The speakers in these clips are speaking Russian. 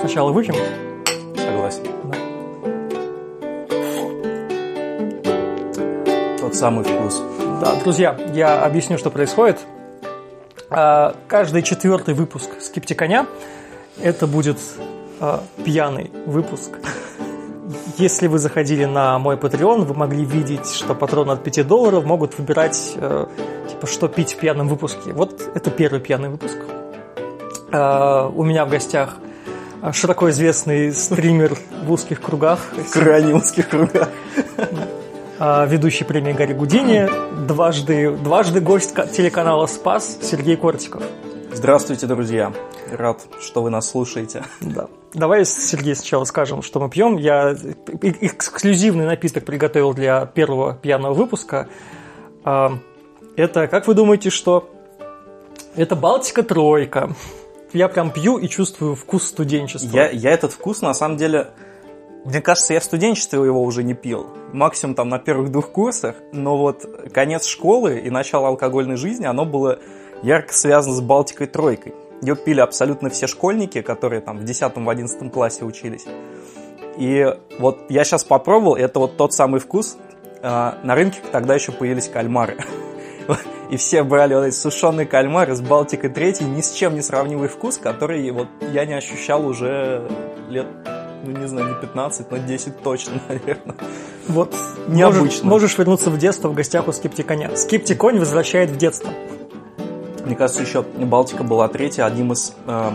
Сначала выпьем. Согласен. Тот самый вкус. Да, друзья, я объясню, что происходит. А, Каждый четвертый выпуск «Скептиконя» это будет а, пьяный выпуск. Если вы заходили на мой Patreon, вы могли видеть, что патроны от 5 долларов могут выбирать, э, типа, что пить в пьяном выпуске. Вот это первый пьяный выпуск. А, У меня в гостях широко известный стример в узких кругах, В крайне узких кругах. а, ведущий премии Гарри Гудини, дважды, дважды гость ка- телеканала «Спас» Сергей Кортиков. Здравствуйте, друзья. Рад, что вы нас слушаете. Да. Давай, Сергей, сначала скажем, что мы пьем. Я эксклюзивный напиток приготовил для первого пьяного выпуска. А, Это, как вы думаете, что? Это Балтика Тройка. Я прям пью и чувствую вкус студенчества. Я, я этот вкус, на самом деле, мне кажется, я в студенчестве его уже не пил. Максимум там на первых двух курсах. Но вот конец школы и начало алкогольной жизни, оно было ярко связано с Балтикой Тройкой. Ее пили абсолютно все школьники, которые там в 10-11 классе учились. И вот я сейчас попробовал, это вот тот самый вкус. А, На рынке тогда еще появились кальмары. И все брали вот эти сушеные кальмары с Балтикой 3, ни с чем не сравнимый вкус, который вот я не ощущал уже лет, ну не знаю, не 15, но 10 точно, наверное. Вот Необычно. Можешь, можешь вернуться в детство в гостях у Скептиконя. Скептиконь возвращает в детство. Мне кажется, еще Балтика была третья, одним из, э,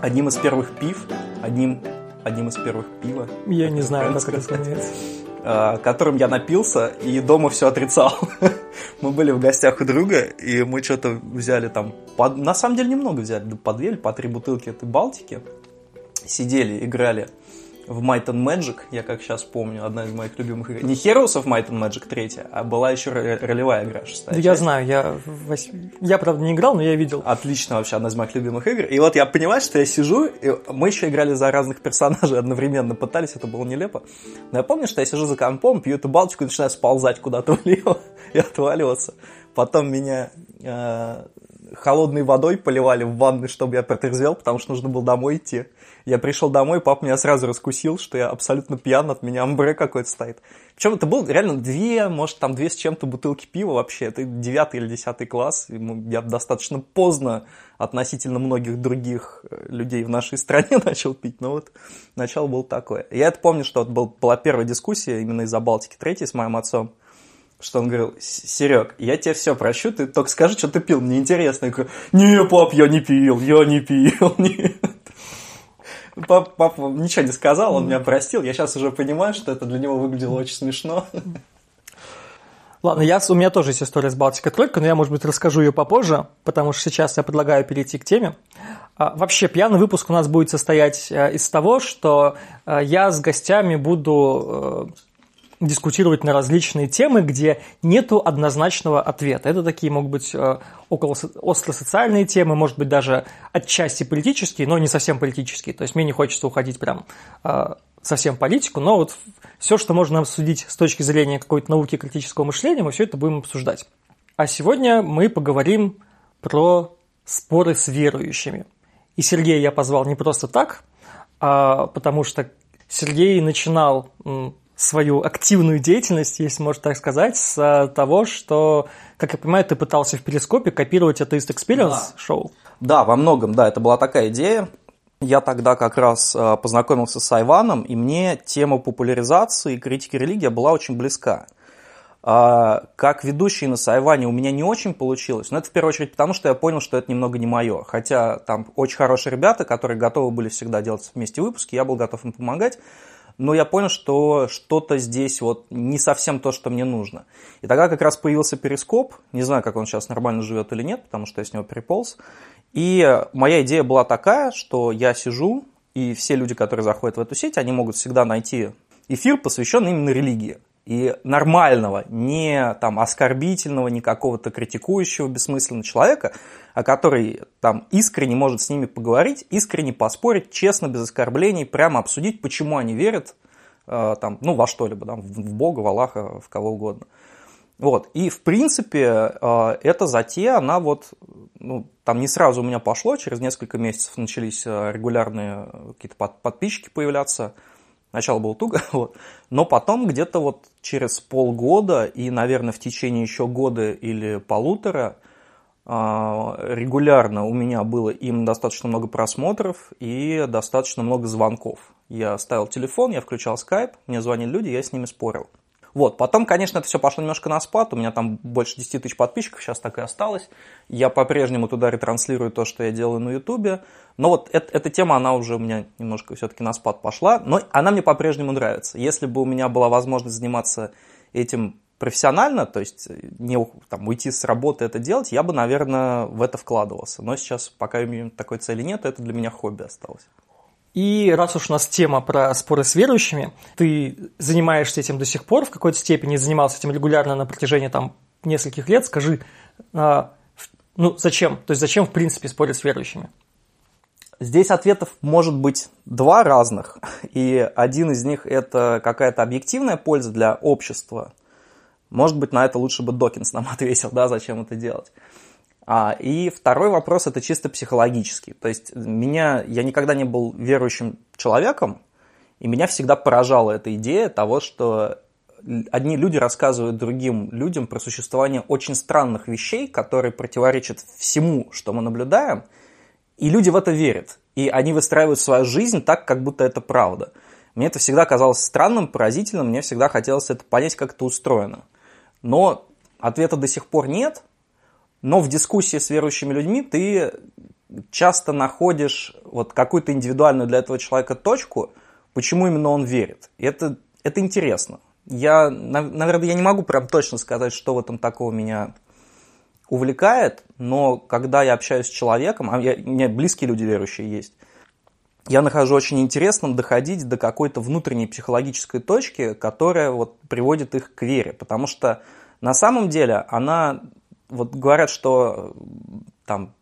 одним из первых пив, одним, одним из первых пива, Я не знаю, как это сказать. называется. Э, которым я напился и дома все отрицал. Мы были в гостях у друга, и мы что-то взяли там, по- на самом деле немного взяли, по две или по три бутылки этой Балтики. Сидели, играли в Might and Magic, я как сейчас помню, одна из моих любимых игр. Не Heroes of Might and Magic третья, а была еще ро- ролевая игра шестая. Да я часть. знаю, я, вось- я, правда, не играл, но я видел. Отлично вообще, одна из моих любимых игр. И вот я понимаю, что я сижу, и мы еще играли за разных персонажей одновременно, пытались, это было нелепо. Но я помню, что я сижу за компом, пью эту балтику и начинаю сползать куда-то влево и отваливаться. Потом меня э, холодной водой поливали в ванной, чтобы я протрезвел, потому что нужно было домой идти. Я пришел домой, папа меня сразу раскусил, что я абсолютно пьян, от меня амбре какой-то стоит. Причем это был реально две, может, там две с чем-то бутылки пива вообще. Это девятый или десятый класс. Я достаточно поздно относительно многих других э, людей в нашей стране начал пить. Но вот начало было такое. Я это помню, что был, была первая дискуссия именно из-за Балтики третьей с моим отцом. Что он говорил, Серег, я тебе все прощу, ты только скажи, что ты пил, мне интересно. Я говорю, не, пап, я не пил, я не пил. нет». Папа, папа ничего не сказал, он меня простил. Я сейчас уже понимаю, что это для него выглядело очень смешно. Ладно, я, у меня тоже есть история с Балтикой Тройка, но я, может быть, расскажу ее попозже, потому что сейчас я предлагаю перейти к теме. А, Вообще, пьяный выпуск у нас будет состоять э, из того, что э, я с гостями буду э, дискутировать на различные темы, где нету однозначного ответа. Это такие могут быть э, около со- остросоциальные темы, может быть, даже отчасти политические, но не совсем политические. То есть мне не хочется уходить прям э, совсем политику, но вот все, что можно обсудить с точки зрения какой-то науки критического мышления, мы все это будем обсуждать. А сегодня мы поговорим про споры с верующими. И Сергея я позвал не просто так, а потому что Сергей начинал свою активную деятельность, если можно так сказать, с а, того, что, как я понимаю, ты пытался в перископе копировать Atheist Experience Да. шоу. Да, во многом, да, это была такая идея. Я тогда как раз э, познакомился с Айваном, и мне тема популяризации и критики религии была очень близка. А, Как ведущий на Сайване у меня не очень получилось, но это в первую очередь потому, что я понял, что это немного не мое. Хотя там очень хорошие ребята, которые готовы были всегда делать вместе выпуски, я был готов им помогать, но я понял, что что-то здесь вот не совсем то, что мне нужно. И тогда как раз появился Перископ, не знаю, как он сейчас нормально живет или нет, потому что я с него переполз, и моя идея была такая, что я сижу, и все люди, которые заходят в эту сеть, они могут всегда найти эфир, посвященный именно религии. И нормального, не там оскорбительного, не какого-то критикующего бессмысленно человека, а который там искренне может с ними поговорить, искренне поспорить, честно, без оскорблений, прямо обсудить, почему они верят э, там, ну, во что-либо, там, в Бога, в Аллаха, в кого угодно. Вот. И, в принципе, э, эта затея, она вот, ну, там не сразу у меня пошло, через несколько месяцев начались э, регулярные какие-то подписчики появляться. Сначала было туго, вот. но потом где-то вот через полгода и, наверное, в течение еще года или полутора регулярно у меня было им достаточно много просмотров и достаточно много звонков. Я ставил телефон, я включал скайп, мне звонили люди, я с ними спорил. Вот, потом, конечно, это все пошло немножко на спад, у меня там больше 10 тысяч подписчиков, сейчас так и осталось. Я по-прежнему туда ретранслирую то, что я делаю на ютубе, но вот это, эта тема, она уже у меня немножко все-таки на спад пошла, но она мне по-прежнему нравится. Если бы у меня была возможность заниматься этим профессионально, то есть не там, уйти с работы это делать, я бы, наверное, в это вкладывался. Но сейчас, пока у меня такой цели нет, это для меня хобби осталось. И раз уж у нас тема про споры с верующими, ты занимаешься этим до сих пор в какой-то степени, занимался этим регулярно на протяжении там нескольких лет, скажи, а, ну зачем? То есть зачем в принципе спорить с верующими? Здесь ответов может быть два разных, и один из них это какая-то объективная польза для общества. Может быть, на это лучше бы Докинс нам ответил, да, зачем это делать. А, и второй вопрос это чисто психологический. То есть меня, я никогда не был верующим человеком, и меня всегда поражала эта идея того, что одни люди рассказывают другим людям про существование очень странных вещей, которые противоречат всему, что мы наблюдаем, и люди в это верят. И они выстраивают свою жизнь так, как будто это правда. Мне это всегда казалось странным, поразительным, мне всегда хотелось это понять, как это устроено. Но ответа до сих пор нет, но в дискуссии с верующими людьми ты часто находишь вот какую-то индивидуальную для этого человека точку, почему именно он верит. И это, это интересно. Я, наверное, я не могу прям точно сказать, что в этом такого меня увлекает, но когда я общаюсь с человеком, а я, у меня близкие люди верующие есть, я нахожу очень интересным доходить до какой-то внутренней психологической точки, которая вот приводит их к вере. Потому что на самом деле она вот говорят, что там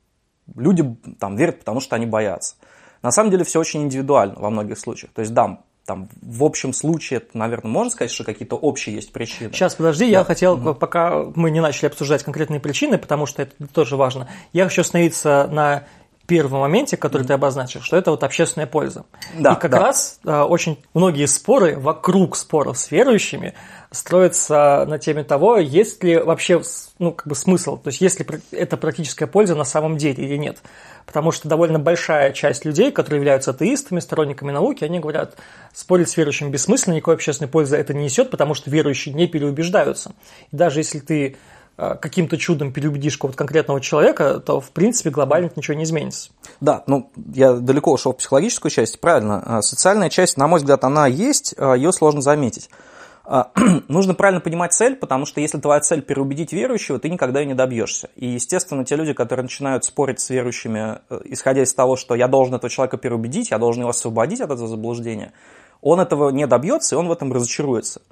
люди там верят, потому что они боятся. На самом деле все очень индивидуально во многих случаях. То есть, да, там, в общем случае, наверное, можно сказать, что какие-то общие есть причины. Сейчас, подожди, да. я хотел, угу. пока мы не начали обсуждать конкретные причины, потому что это тоже важно, я хочу остановиться на первом моменте, который mm-hmm. ты обозначил, что это вот общественная польза. Да, и как да. раз а, очень многие споры вокруг споров с верующими строятся на теме того, есть ли вообще ну, как бы смысл, то есть есть ли это практическая польза на самом деле или нет. Потому что довольно большая часть людей, которые являются атеистами, сторонниками науки, они говорят, спорить с верующим бессмысленно, никакой общественной пользы это не несет, потому что верующие не переубеждаются. И даже если ты Э, каким-то чудом переубедишь какого-то конкретного человека, то, в принципе, глобально ничего не изменится. Да, ну, я далеко ушел в психологическую часть, правильно. А социальная часть, на мой взгляд, она есть, а ее сложно заметить. Нужно правильно понимать цель, потому что если твоя цель переубедить верующего, ты никогда ее не добьешься. И, естественно, те люди, которые начинают спорить с верующими, э, исходя из того, что я должен этого человека переубедить, я должен его освободить от этого заблуждения, он этого не добьется, и он в этом разочаруется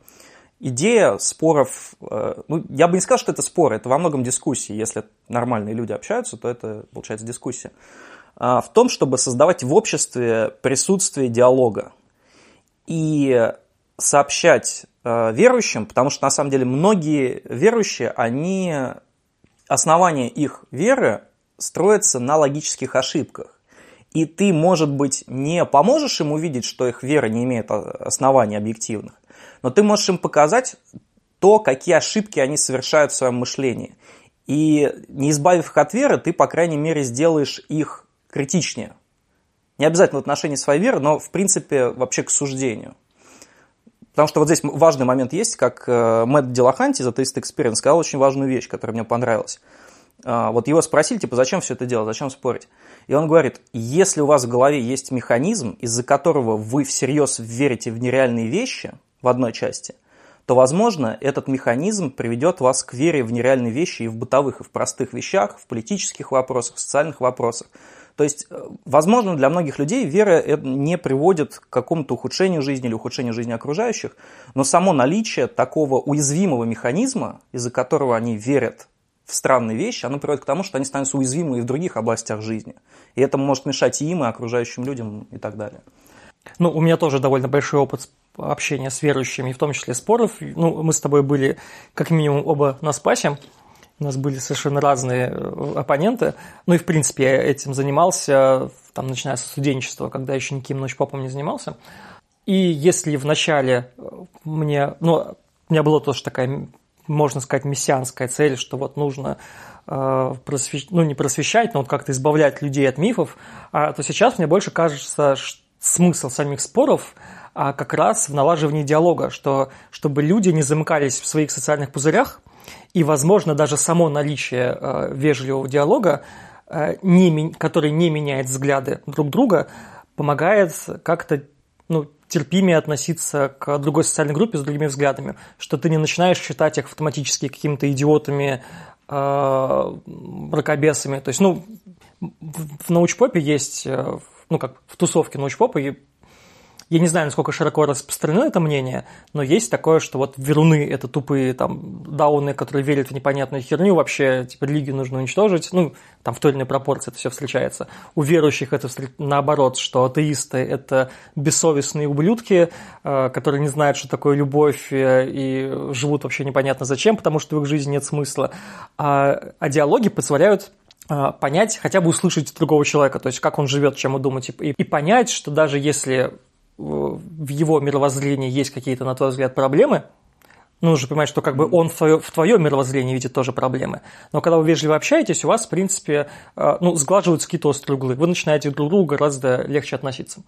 идея споров, э, ну, я бы не сказал, что это споры, это во многом дискуссии. Если нормальные люди общаются, то это, получается, дискуссия. А, в том, чтобы создавать в обществе присутствие диалога и сообщать э, верующим, потому что, на самом деле, многие верующие, они, основание их веры строится на логических ошибках. И ты, может быть, не поможешь им увидеть, что их вера не имеет оснований объективных, но ты можешь им показать то, какие ошибки они совершают в своем мышлении. И не избавив их от веры, ты, по крайней мере, сделаешь их критичнее. Не обязательно в отношении своей веры, но, в принципе, вообще к суждению. Потому что вот здесь важный момент есть, как э, Мэтт Делаханти из Atheist Experience сказал очень важную вещь, которая мне понравилась. А, вот его спросили, типа, зачем все это делать, зачем спорить? И он говорит, если у вас в голове есть механизм, из-за которого вы всерьез верите в нереальные вещи – в одной части, то, возможно, этот механизм приведет вас к вере в нереальные вещи и в бытовых, и в простых вещах, в политических вопросах, в социальных вопросах. То есть, э, возможно, для многих людей вера не приводит к какому-то ухудшению жизни или ухудшению жизни окружающих, но само наличие такого уязвимого механизма, из-за которого они верят в странные вещи, оно приводит к тому, что они становятся уязвимы и в других областях жизни. И это может мешать и им, и окружающим людям и так далее. Ну, у меня тоже довольно большой опыт общения с верующими, в том числе споров. Ну, мы с тобой были как минимум оба на спасе. У нас были совершенно разные э, оппоненты. Ну и, в принципе, я этим занимался, там, начиная со студенчества, когда еще никаким ночь-попом не занимался. И если вначале э, мне, ну, у меня была тоже такая, можно сказать, мессианская цель, что вот нужно э, просвещать, ну, не просвещать, но вот как-то избавлять людей от мифов, а, то сейчас мне больше кажется, что смысл самих споров а как раз в налаживании диалога, что, чтобы люди не замыкались в своих социальных пузырях, и, возможно, даже само наличие э, вежливого диалога, э, не, который не меняет взгляды друг друга, помогает как-то ну, терпимее относиться к другой социальной группе с другими взглядами, что ты не начинаешь считать их автоматически какими-то идиотами, э, мракобесами. То есть, ну, в научпопе есть, э, ну, как в тусовке научпопа я не знаю, насколько широко распространено это мнение, но есть такое, что вот веруны – это тупые там дауны, которые верят в непонятную херню, вообще типа религию нужно уничтожить, ну, там в той или иной пропорции это все встречается. У верующих это наоборот, что атеисты – это бессовестные ублюдки, э, которые не знают, что такое любовь э, и живут вообще непонятно зачем, потому что в их жизни нет смысла. А, а диалоги позволяют понять, хотя бы услышать другого человека, то есть как он живет, чем он думает, и, и понять, что даже если в его мировоззрении есть какие-то, на твой взгляд, проблемы, ну, нужно понимать, что как бы он в, твое, в твоем мировоззрении видит тоже проблемы. Но когда вы вежливо общаетесь, у вас, в принципе, э, ну, сглаживаются какие-то острые углы. Вы начинаете друг к другу гораздо легче относиться.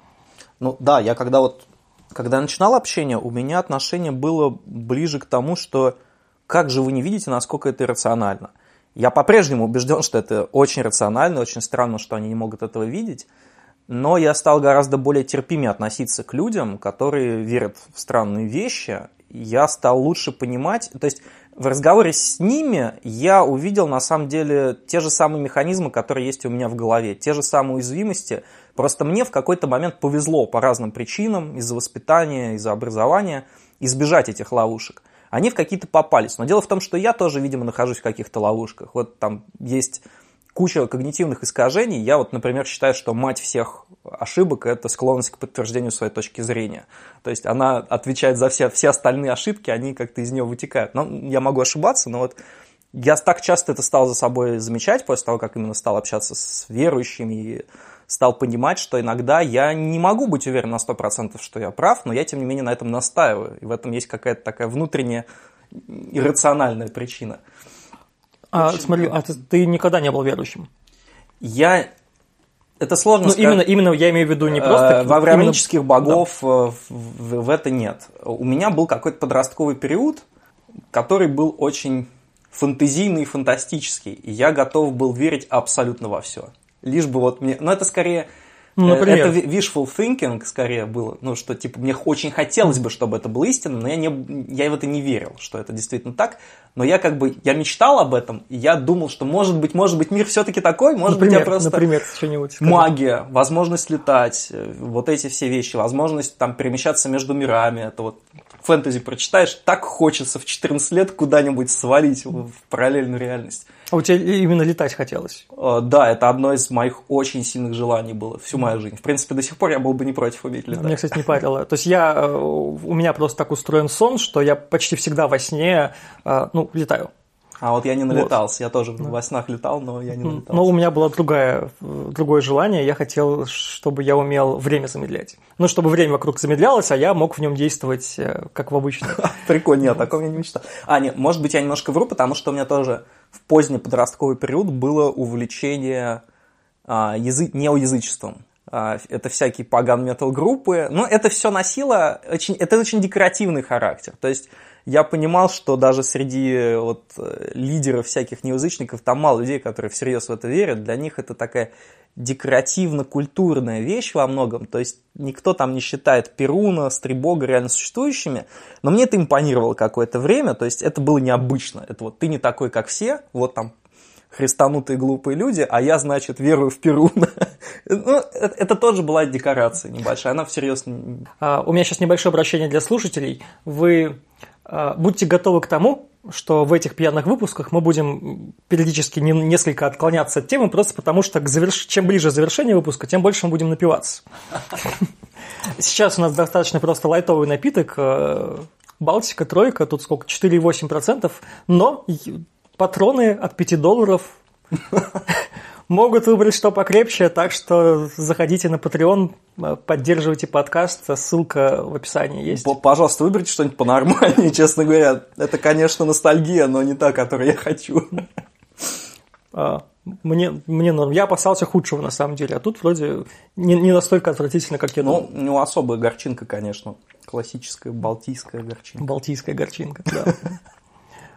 Ну, да, я когда вот, когда начинал общение, у меня отношение было ближе к тому, что как же вы не видите, насколько это иррационально. Я по-прежнему убежден, что это очень рационально, очень странно, что они не могут этого видеть но я стал гораздо более терпимее относиться к людям, которые верят в странные вещи. Я стал лучше понимать, то есть в разговоре с ними я увидел на самом деле те же самые механизмы, которые есть у меня в голове, те же самые уязвимости. Просто мне в какой-то момент повезло по разным причинам, из-за воспитания, из-за образования, избежать этих ловушек. Они в какие-то попались. Но дело в том, что я тоже, видимо, нахожусь в каких-то ловушках. Вот там есть куча когнитивных искажений. Я вот, например, считаю, что мать всех ошибок – это склонность к подтверждению своей точки зрения. То есть она отвечает за все, все остальные ошибки, они как-то из нее вытекают. Но я могу ошибаться, но вот я так часто это стал за собой замечать после того, как именно стал общаться с верующими и стал понимать, что иногда я не могу быть уверен на 100%, что я прав, но я, тем не менее, на этом настаиваю. И в этом есть какая-то такая внутренняя иррациональная причина. А, Очень смотри, а ты, ты никогда не был верующим? Я это сложно ну, сказать. Именно, именно я имею в виду не просто... Э, во авраамических именно... богов да. Э, в, в это нет. У меня был какой-то подростковый период, который был очень фантазийный и фантастический. И я готов был верить абсолютно во все. Лишь бы вот мне... Но это скорее ну, э, например? Это wishful thinking скорее было, ну, что, типа, мне очень хотелось бы, чтобы это было истинным, но я, не, я в это не верил, что это действительно так, но я как бы, я мечтал об этом, и я думал, что, может быть, может быть, мир все-таки такой, может например, быть, я просто... Например, что-нибудь. Магия, возможность летать, э, вот эти все вещи, возможность там перемещаться между мирами, это вот фэнтези прочитаешь, так хочется в 14 лет куда-нибудь свалить в параллельную реальность. А у тебя именно летать хотелось? Э, да, это одно из моих очень сильных желаний было всю мою жизнь. В принципе, до сих пор я был бы не против уметь летать. Мне, кстати, не парило. То есть я, э, у меня просто так устроен сон, что я почти всегда во сне, э, ну, летаю. А вот я не налетался, вот. я тоже во снах летал, но я не налетался. Но у меня было другое, другое желание, я хотел, чтобы я умел время замедлять. Ну, чтобы время вокруг замедлялось, а я мог в нем действовать, как в обычном. Прикольно, нет, о таком я не мечтал. А, нет, может быть, я немножко вру, потому что у меня тоже в поздний подростковый период было увлечение а, язы... неоязычеством. А, это всякие паган метал группы. Но это все носило очень, это очень декоративный характер. То есть я понимал, что даже среди вот, лидеров всяких неязычников там мало людей, которые всерьез в это верят. Для них это такая декоративно-культурная вещь во многом. То есть никто там не считает Перуна, Стрибога реально существующими. Но мне это импонировало какое-то время. То есть это было необычно. Это вот ты не такой, как все. Вот там христанутые глупые люди, а я, значит, верую в Перуна. ну, это, это тоже была декорация небольшая, она всерьез... А, у меня сейчас небольшое обращение для слушателей. Вы будьте готовы к тому, что в этих пьяных выпусках мы будем периодически не, несколько отклоняться от темы, просто потому что к заверш... чем ближе завершение выпуска, тем больше мы будем напиваться. Сейчас у нас достаточно просто лайтовый напиток. э, Балтика, тройка, тут сколько? 4,8%. Но патроны от 5 долларов могут выбрать что покрепче, так что заходите на Patreon, э, поддерживайте подкаст, ссылка в описании есть. Пожалуйста, выберите что-нибудь понормальнее, честно говоря. Это, конечно, ностальгия, но не та, которую я хочу. А, Мне, мне норм. Я опасался худшего, на самом деле, а тут вроде не, не настолько отвратительно, как я думал. Ну, у него особая горчинка, конечно. Классическая балтийская горчинка. Балтийская горчинка, да.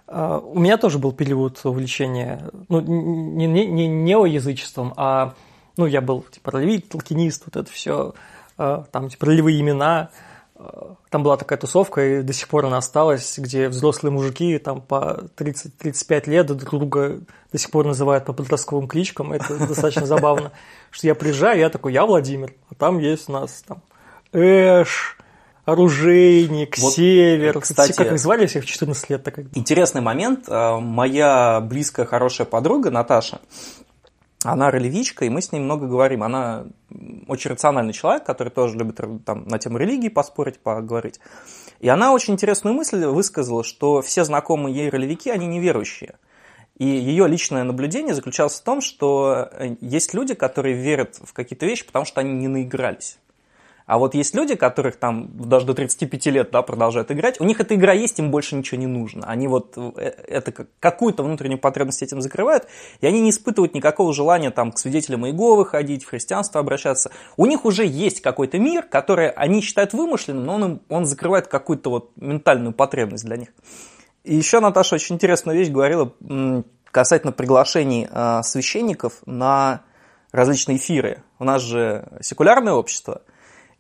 А, У меня тоже был период увлечения, ну, не, не, не неоязычеством, а, ну, я был, типа, ролевик, толкинист, вот это все, там, типа, ролевые имена, А, там была такая тусовка, и до сих пор она осталась, где взрослые мужики, там, по 30-35 лет друг друга до сих пор называют по подростковым кличкам, это достаточно забавно, что я приезжаю, я такой, я Владимир, а там есть у нас, там, Эш, оружейник, Вот, север. кстати- как их звали всех в 14 лет? Так... Интересный момент. А, Моя близкая, хорошая подруга Наташа, она ролевичка, и мы с ней много говорим. Она очень рациональный человек, который тоже любит там, на тему религии поспорить, поговорить. И она очень интересную мысль высказала, что все знакомые ей ролевики, они неверующие. И ее личное наблюдение заключалось в том, что э, есть люди, которые верят в какие-то вещи, потому что они не наигрались. А вот есть люди, которых там даже до 35 лет да, продолжают играть, у них эта игра есть, им больше ничего не нужно. Они вот э, это как- какую-то внутреннюю потребность этим закрывают, и они не испытывают никакого желания там к свидетелям Иеговы ходить, в христианство обращаться. У них уже есть какой-то мир, который они считают вымышленным, но он, им- он закрывает какую-то вот ментальную потребность для них. И еще Наташа очень интересную вещь говорила касательно приглашений э, священников на различные эфиры. У нас же секулярное общество,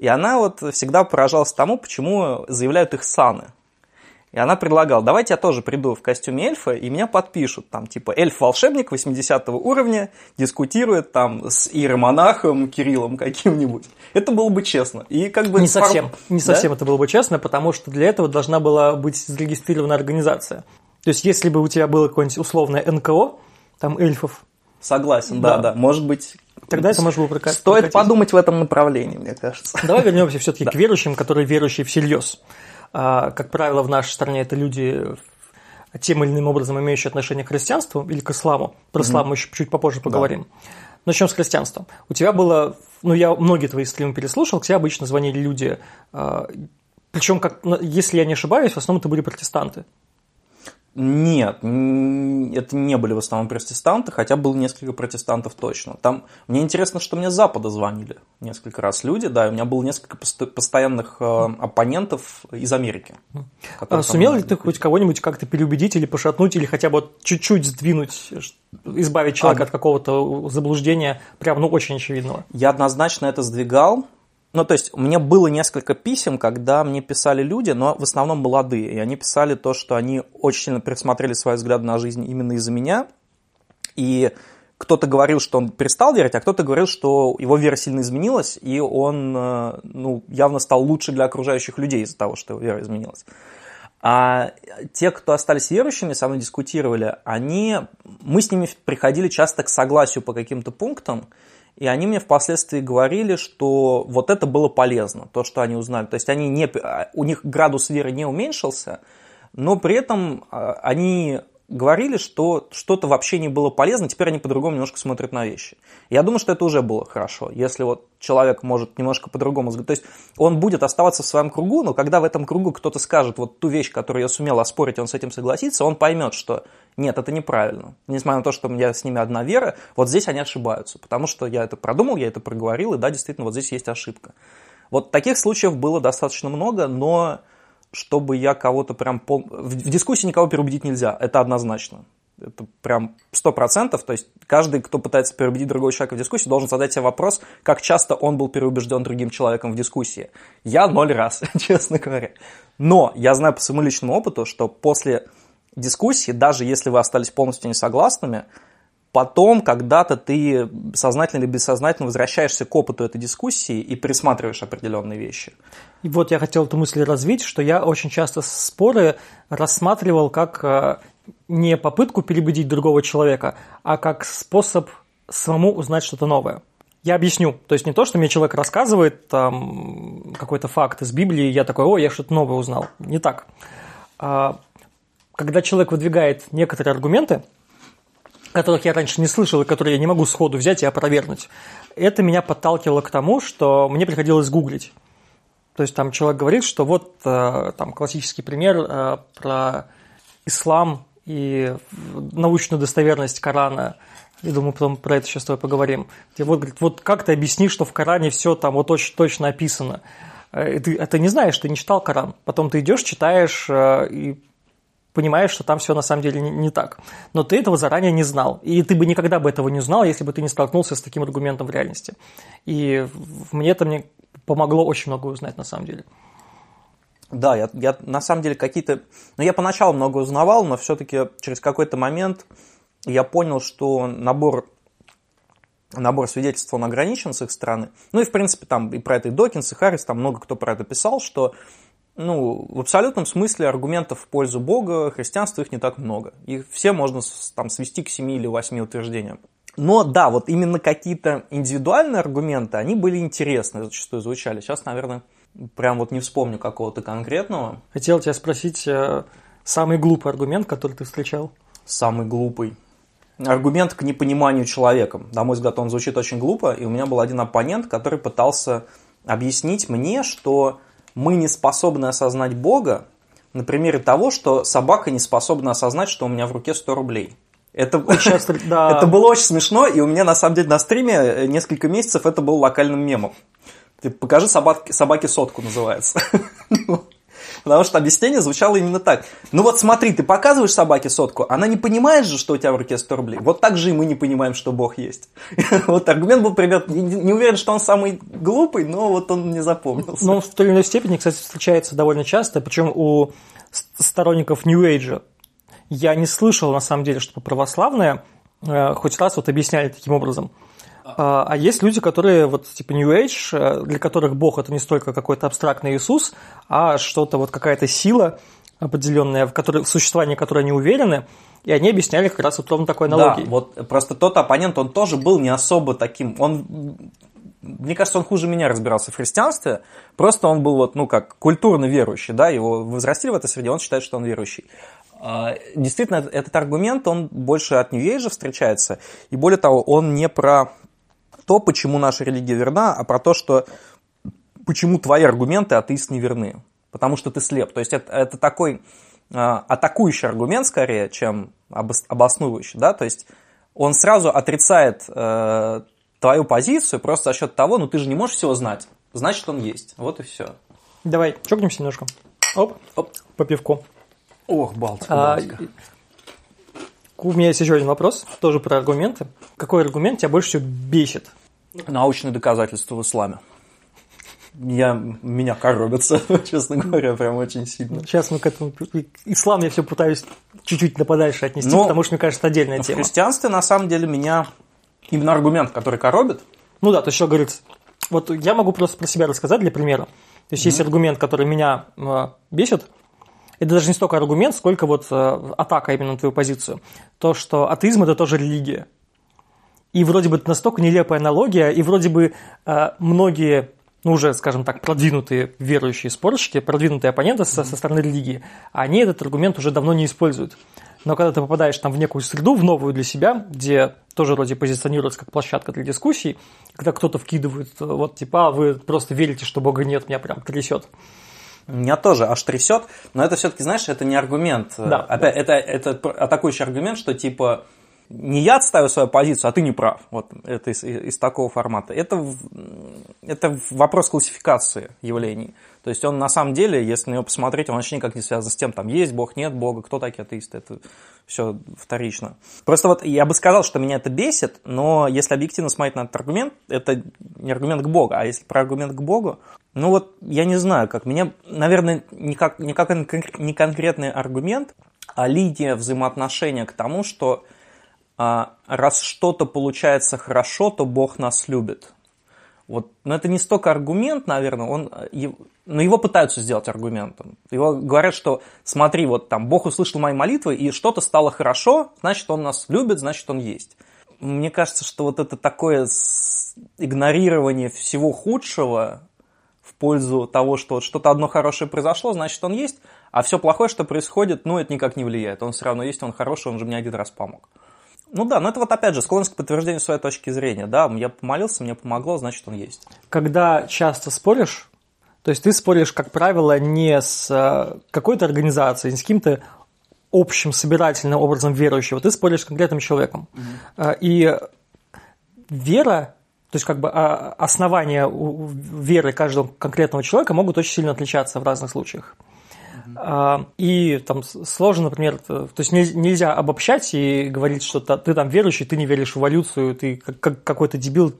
и она вот всегда поражалась тому, почему заявляют их саны. И она предлагала, давайте я тоже приду в костюме эльфа, и меня подпишут. Там типа эльф-волшебник 80 уровня дискутирует там с иеромонахом Кириллом каким-нибудь. Это было бы честно. И как бы Не фор- совсем. Не Да? совсем это было бы честно, потому что для этого должна была быть зарегистрирована организация. То есть, если бы у тебя было какое-нибудь условное НКО, там эльфов, Согласен, да, Да. да. Может быть, тогда это можно было прокатить. стоит подумать в этом направлении, мне кажется. Давай вернемся все-таки к верующим, которые верующие всерьез. А, Как правило, в нашей стране это люди тем или иным образом имеющие отношение к христианству или к исламу. Про ислам мы еще чуть попозже поговорим. Начнем с христианства. У тебя было, ну я многие твои стримы переслушал, к тебе обычно звонили люди, причем, как, ну, если я не ошибаюсь, в основном это были протестанты. Нет, это не были в основном протестанты, хотя было несколько протестантов точно. Там мне интересно, что мне с Запада звонили несколько раз люди, да, и у меня было несколько пост- постоянных э, оппонентов из Америки. А сумел ли ты хоть кого-нибудь как-то переубедить или пошатнуть, или хотя бы чуть-чуть сдвинуть, избавить человека А- от какого-то заблуждения, прям, ну, очень очевидного? Я однозначно это сдвигал. Ну, то есть, меня было несколько писем, когда мне писали люди, но в основном молодые. И они писали то, что они очень сильно пересмотрели свои взгляды на жизнь именно из-за меня. И кто-то говорил, что он перестал верить, а кто-то говорил, что его вера сильно изменилась, и он э, ну, явно стал лучше для окружающих людей из-за того, что его вера изменилась. А те, кто остались верующими, со мной дискутировали, они, мы с ними приходили часто к согласию по каким-то пунктам, и они мне впоследствии говорили, что вот это было полезно, то, что они узнали. То есть они не, у них градус веры не уменьшился, но при этом а, они говорили, что что-то вообще не было полезно, теперь они по-другому немножко смотрят на вещи. Я думаю, что это уже было хорошо, если вот человек может немножко по-другому. То есть он будет оставаться в своем кругу, но когда в этом кругу кто-то скажет вот ту вещь, которую я сумел оспорить, он с этим согласится, он поймет, что нет, это неправильно. Несмотря на то, что у меня с ними одна вера, вот здесь они ошибаются, потому что я это продумал, я это проговорил, и да, действительно, вот здесь есть ошибка. Вот таких случаев было достаточно много, но чтобы я кого-то прям... Пол... В, дискуссии никого переубедить нельзя, это однозначно. Это прям сто процентов. То есть каждый, кто пытается переубедить другого человека в дискуссии, должен задать себе вопрос, как часто он был переубежден другим человеком в дискуссии. Я ноль раз, честно говоря. Но я знаю по своему личному опыту, что после дискуссии, даже если вы остались полностью несогласными, потом когда-то ты сознательно или бессознательно возвращаешься к опыту этой дискуссии и пересматриваешь определенные вещи. И вот я хотел эту мысль развить, что я очень часто споры рассматривал как э, не попытку переубедить другого человека, а как способ самому узнать что-то новое. Я объясню. То есть не то, что мне человек рассказывает там, какой-то факт из Библии, я такой, о, я что-то новое узнал. Не так. А, когда человек выдвигает некоторые аргументы, которых я раньше не слышал и которые я не могу сходу взять и опровергнуть, это меня подталкивало к тому, что мне приходилось гуглить. То есть там человек говорит, что вот э, там классический пример э, про ислам и научную достоверность Корана. Я думаю, потом про это сейчас с тобой поговорим. Где вот, говорит, вот как ты объяснишь, что в Коране все там вот очень точно описано? Э, ты, а не знаешь, ты не читал Коран. Потом ты идешь, читаешь и понимаешь, что там все на самом деле не, не так. Но ты этого заранее не знал. И ты бы никогда бы этого не узнал, если бы ты не столкнулся с таким аргументом в реальности. И мне это мне помогло очень много узнать на самом деле. Да, я, я на самом деле какие-то... Ну, я поначалу много узнавал, но все-таки через какой-то момент я понял, что набор набор свидетельств, он ограничен с их стороны. Ну и, в принципе, там и про это и Докинс, и Харрис, там много кто про это писал, что ну, в абсолютном смысле аргументов в пользу Бога, христианства их не так много. Их все можно там свести к семи или восьми утверждениям. Но да, вот именно какие-то индивидуальные аргументы, они были интересны, зачастую звучали. Сейчас, наверное, прям вот не вспомню какого-то конкретного. Хотел тебя спросить, э, самый глупый аргумент, который ты встречал? Самый глупый. Аргумент к непониманию человека. На мой взгляд, он звучит очень глупо, и у меня был один оппонент, который пытался объяснить мне, что мы не способны осознать Бога на примере того, что собака не способна осознать, что у меня в руке 100 рублей. Это, часто, да. это было очень смешно, и у меня на самом деле на стриме э, несколько месяцев это был локальным мемом. Ты покажи собаки, собаке сотку называется. Ну, потому что объяснение звучало именно так. Ну вот смотри, ты показываешь собаке сотку, она не понимает же, что у тебя в руке 100 рублей. Вот так же и мы не понимаем, что Бог есть. Вот аргумент был примерно, не уверен, что он самый глупый, но вот он не запомнился. Ну, в той или иной степени, кстати, встречается довольно часто, причем у сторонников New Age я не слышал, на самом деле, чтобы православные э, хоть раз вот объясняли таким образом. А, а есть люди, которые вот типа New Age, э, для которых Бог это не столько какой-то абстрактный Иисус, а что-то вот какая-то сила определенная, в, которой, в существовании которой они уверены, и они объясняли как раз вот ровно такой аналогией. Да, вот просто тот оппонент, он тоже был не особо таким, он, мне кажется, он хуже меня разбирался в христианстве, просто он был вот, ну, как культурно верующий, да, его возрастили в этой среде, он считает, что он верующий. А, действительно, этот аргумент, он больше от Age встречается, и более того, он не про то, почему наша религия верна, а про то, что почему твои аргументы атеист не верны. Потому что ты слеп. То есть это, это такой э, атакующий аргумент скорее, чем обоснующий. Да? То есть он сразу отрицает э, твою позицию просто за счет того, ну ты же не можешь всего знать. Значит, он есть. Вот и все. Давай, чокнемся немножко. Оп, оп, по пивку. Ох, Балтика, а, У меня есть еще один вопрос, тоже про аргументы. Какой аргумент тебя больше всего бесит? Научные доказательства в исламе. Я, меня коробятся, честно говоря, прям очень сильно. Сейчас мы к этому... Ислам я все пытаюсь чуть-чуть на подальше отнести, Но потому что, мне кажется, отдельная в тема. В христианстве, на самом деле, меня именно аргумент, который коробит. Ну да, то есть, что говорится, вот я могу просто про себя рассказать для примера. То есть, mm-hmm. есть аргумент, который меня э, бесит, это даже не столько аргумент, сколько вот э, атака именно на твою позицию. То, что атеизм – это тоже религия. И вроде бы это настолько нелепая аналогия, и вроде бы э, многие, ну уже, скажем так, продвинутые верующие спорщики, продвинутые оппоненты со, со стороны религии, они этот аргумент уже давно не используют. Но когда ты попадаешь там в некую среду, в новую для себя, где тоже вроде позиционируется как площадка для дискуссий, когда кто-то вкидывает, э, вот типа, а вы просто верите, что Бога нет, меня прям трясет. Меня тоже аж трясет, но это все-таки, знаешь, это не аргумент. Да, Опять, да. Это, это атакующий аргумент, что типа не я отставил свою позицию, а ты не прав. Вот это из, из такого формата. Это, это вопрос классификации явлений. То есть он на самом деле, если на него посмотреть, он вообще никак не связан с тем, там есть Бог, нет Бога, кто такие атеисты, это все вторично. Просто вот я бы сказал, что меня это бесит, но если объективно смотреть на этот аргумент, это не аргумент к Богу, а если про аргумент к Богу, ну вот я не знаю, как меня, наверное, не как, не как не конкретный аргумент, а линия взаимоотношения к тому, что а, раз что-то получается хорошо, то Бог нас любит. Вот, но это не столько аргумент, наверное, он, но его пытаются сделать аргументом. Его говорят, что смотри, вот там Бог услышал мои молитвы, и что-то стало хорошо, значит, он нас любит, значит, он есть. Мне кажется, что вот это такое игнорирование всего худшего пользу того, что вот что-то одно хорошее произошло, значит, он есть, а все плохое, что происходит, ну, это никак не влияет. Он все равно есть, он хороший, он же мне один раз помог. Ну да, но это вот опять же склонность к подтверждению своей точки зрения. Да, я помолился, мне помогло, значит, он есть. Когда часто споришь, то есть ты споришь, как правило, не с э, какой-то организацией, не с каким-то общим собирательным образом верующего, ты споришь с конкретным человеком. Mm-hmm. И вера, то есть как бы а, основания веры каждого конкретного человека могут очень сильно отличаться в разных случаях. Uh-huh. И там сложно, например, то есть нельзя обобщать и говорить, что ты там верующий, ты не веришь в эволюцию, ты как какой-то дебил,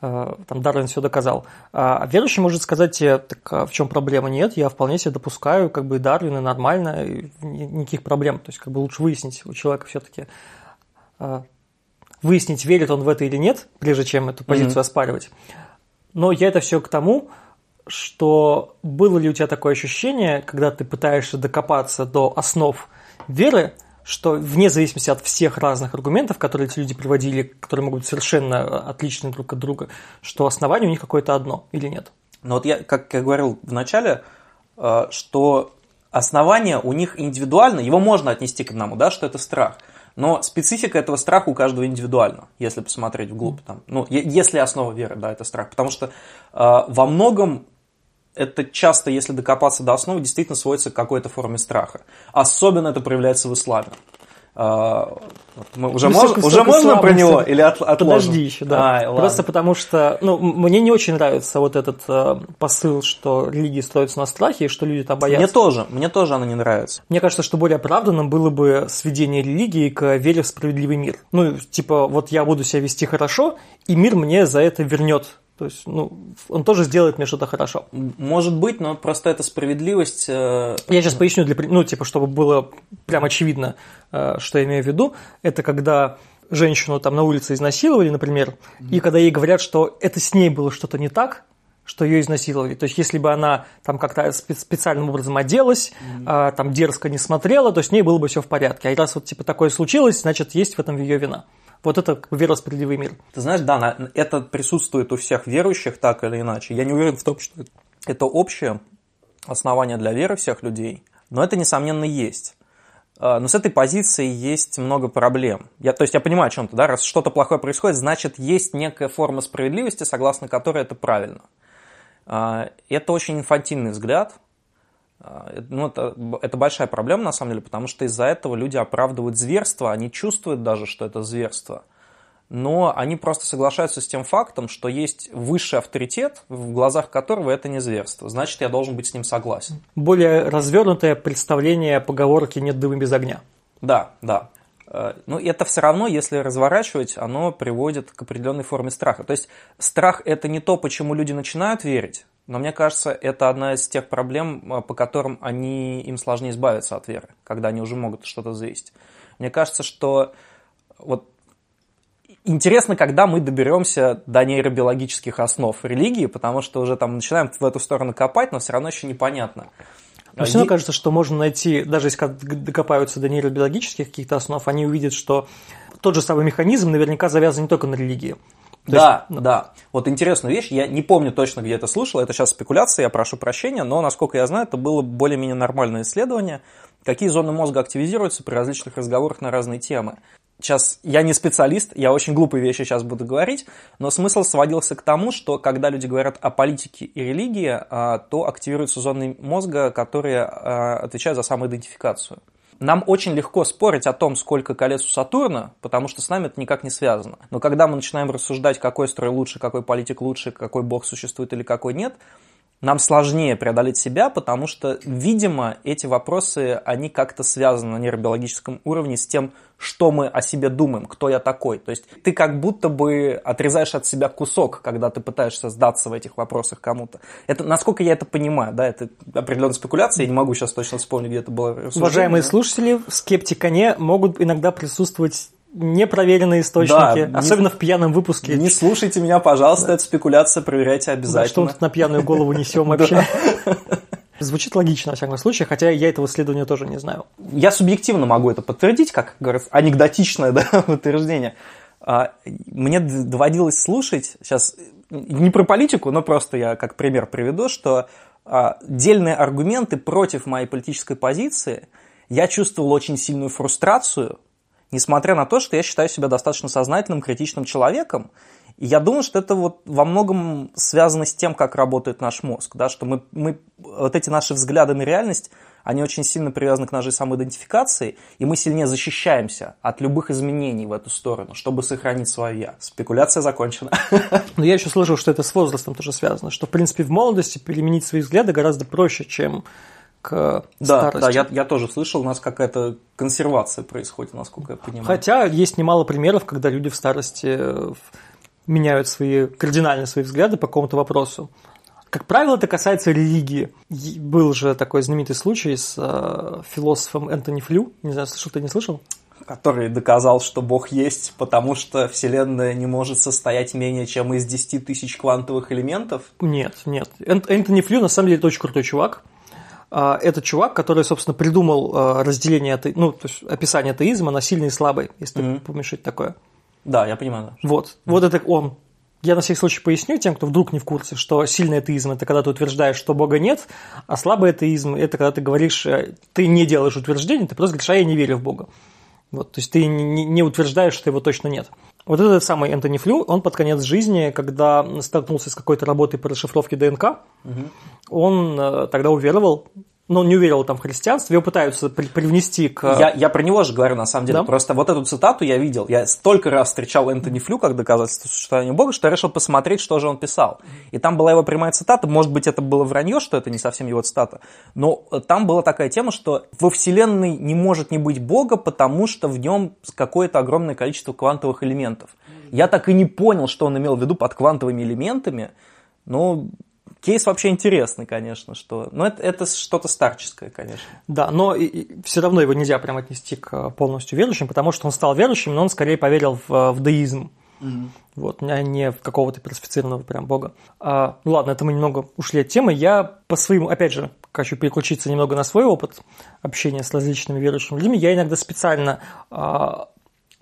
а, там Дарвин все доказал. А верующий может сказать тебе, так а в чем проблема? Нет, я вполне себе допускаю, как бы Дарвина нормально, никаких проблем. То есть как бы лучше выяснить у человека все-таки выяснить, верит он в это или нет, прежде чем эту позицию mm-hmm. оспаривать. Но я это все к тому, что было ли у тебя такое ощущение, когда ты пытаешься докопаться до основ веры, что вне зависимости от всех разных аргументов, которые эти люди приводили, которые могут быть совершенно отличны друг от друга, что основание у них какое-то одно или нет? Ну вот я, как я говорил в начале, э, что основание у них индивидуально, его можно отнести к одному, да, что это страх – но специфика этого страха у каждого индивидуальна, если посмотреть вглубь. Там. Ну, если основа веры, да, это страх. Потому что э, во многом это часто, если докопаться до основы, действительно сводится к какой-то форме страха. Особенно это проявляется в исламе. А, мы уже, ну, мож, уже можно про него или от, отложим? Подожди еще, да. А, Просто потому что ну, мне не очень нравится вот этот э, посыл, что религии строятся на страхе и что люди там боятся. Мне тоже, мне тоже она не нравится. Мне кажется, что более оправданным было бы сведение религии к вере в справедливый мир. Ну, типа, вот я буду себя вести хорошо, и мир мне за это вернет то есть, ну, он тоже сделает мне что-то хорошо. Может быть, но просто эта справедливость... Э... Я сейчас поясню, для, ну, типа, чтобы было прям очевидно, э, что я имею в виду. Это когда женщину там на улице изнасиловали, например, mm-hmm. и когда ей говорят, что это с ней было что-то не так, что ее изнасиловали. То есть, если бы она там как-то специальным образом оделась, mm-hmm. а, там дерзко не смотрела, то с ней было бы все в порядке. А раз вот типа такое случилось, значит, есть в этом ее вина. Вот это веросправедливый мир. Ты знаешь, да, это присутствует у всех верующих так или иначе. Я не уверен в том, что это общее основание для веры всех людей, но это, несомненно, есть. А, но с этой позиции есть много проблем. Я, то есть я понимаю о чем-то, да, раз что-то плохое происходит, значит, есть некая форма справедливости, согласно которой это правильно. А, это очень инфантильный взгляд, ну, это, это большая проблема, на самом деле, потому что из-за этого люди оправдывают зверство, они чувствуют даже, что это зверство, но они просто соглашаются с тем фактом, что есть высший авторитет, в глазах которого это не зверство. Значит, я должен быть с ним согласен. Более развернутое представление поговорки «нет дыма без огня». Да, да. Э, но это все равно, если разворачивать, оно приводит к определенной форме страха. То есть страх – это не то, почему люди начинают верить, но мне кажется, это одна из тех проблем, э, по которым они, им сложнее избавиться от веры, когда они уже могут что-то зависеть. Мне кажется, что вот интересно, когда мы доберемся до нейробиологических основ религии, потому что уже там начинаем в эту сторону копать, но все равно еще непонятно. Но все равно кажется, что можно найти, даже если докопаются до нейробиологических каких-то основ, они увидят, что тот же самый механизм наверняка завязан не только на религии. То да, есть... Ну. да. Вот интересная вещь, я не помню точно, где это слышал, это сейчас спекуляция, я прошу прощения, но, насколько я знаю, это было более-менее нормальное исследование, какие зоны мозга активизируются при различных разговорах на разные темы. Сейчас я не специалист, я очень глупые вещи сейчас буду говорить, но смысл сводился к тому, что когда люди говорят о политике и религии, а, то активируются зоны мозга, которые а, отвечают за самоидентификацию. Нам очень легко спорить о том, сколько колец у Сатурна, потому что с нами это никак не связано. Но когда мы начинаем рассуждать, какой строй лучше, какой политик лучше, какой бог существует или какой нет, нам сложнее преодолеть себя, потому что, видимо, эти вопросы, они как-то связаны на нейробиологическом уровне с тем, что мы о себе думаем, кто я такой. То есть ты как будто бы отрезаешь от себя кусок, когда ты пытаешься сдаться в этих вопросах кому-то. Это, насколько я это понимаю, да, это определенная спекуляция, я не могу сейчас точно вспомнить, где это было. Уважаемые слушатели, в скептикане могут иногда присутствовать непроверенные источники, да, особенно не, в пьяном выпуске. Не слушайте меня, пожалуйста, да. это спекуляция, проверяйте обязательно. Да, что мы тут на пьяную голову несем вообще? Звучит логично, во всяком случае, хотя я этого исследования тоже не знаю. Я субъективно могу это подтвердить, как говорят, анекдотичное да, утверждение. А, мне доводилось слушать, сейчас не про политику, но просто я как пример приведу, что а, дельные аргументы против моей политической позиции, я чувствовал очень сильную фрустрацию, несмотря на то, что я считаю себя достаточно сознательным, критичным человеком, и я думаю, что это вот во многом связано с тем, как работает наш мозг, да, что мы, мы, вот эти наши взгляды на реальность, они очень сильно привязаны к нашей самоидентификации, и мы сильнее защищаемся от любых изменений в эту сторону, чтобы сохранить свое «я». Спекуляция закончена. Но я еще слышал, что это с возрастом тоже связано, что, в принципе, в молодости переменить свои взгляды гораздо проще, чем к да, старости. Да, я, я тоже слышал, у нас какая-то консервация происходит, насколько я понимаю. Хотя есть немало примеров, когда люди в старости меняют свои, кардинально свои взгляды по какому-то вопросу. Как правило, это касается религии. Был же такой знаменитый случай с э, философом Энтони Флю. Не знаю, слышал ты, не слышал? Который доказал, что Бог есть, потому что Вселенная не может состоять менее чем из 10 тысяч квантовых элементов? Нет, нет. Эн- Энтони Флю на самом деле это очень крутой чувак. А, это чувак, который, собственно, придумал э, разделение, ну, то есть описание атеизма на сильный и слабый, если mm-hmm. ты помнишь, такое. Да, я понимаю. Да. Вот, mm-hmm. вот это он я на всякий случай поясню тем, кто вдруг не в курсе, что сильный атеизм – это когда ты утверждаешь, что Бога нет, а слабый атеизм – это когда ты говоришь, э, ты не делаешь утверждение, ты просто говоришь, а я не верю в Бога. Вот, то есть ты не утверждаешь, что его точно нет. Вот этот самый Энтони Флю, он под конец жизни, когда столкнулся с какой-то работой по расшифровке ДНК, угу. он э, тогда уверовал но он не уверил там в христианстве, его пытаются при привнести к... Я, я про него же говорю, на самом деле. Да? Просто вот эту цитату я видел. Я столько раз встречал Энтони Флю как доказательство существования Бога, что я решил посмотреть, что же он писал. И там была его прямая цитата. Может быть, это было вранье, что это не совсем его цитата. Но там была такая тема, что во Вселенной не может не быть Бога, потому что в нем какое-то огромное количество квантовых элементов. Я так и не понял, что он имел в виду под квантовыми элементами. Но Кейс вообще интересный, конечно, что... Но это, это что-то старческое, конечно. Да, но и, и все равно его нельзя прям отнести к полностью верующим, потому что он стал верующим, но он скорее поверил в, в деизм. Mm-hmm. Вот, а не в какого-то персифицированного прям бога. А, ну ладно, это мы немного ушли от темы. Я по своему, опять же, хочу переключиться немного на свой опыт общения с различными верующими людьми. Я иногда специально а,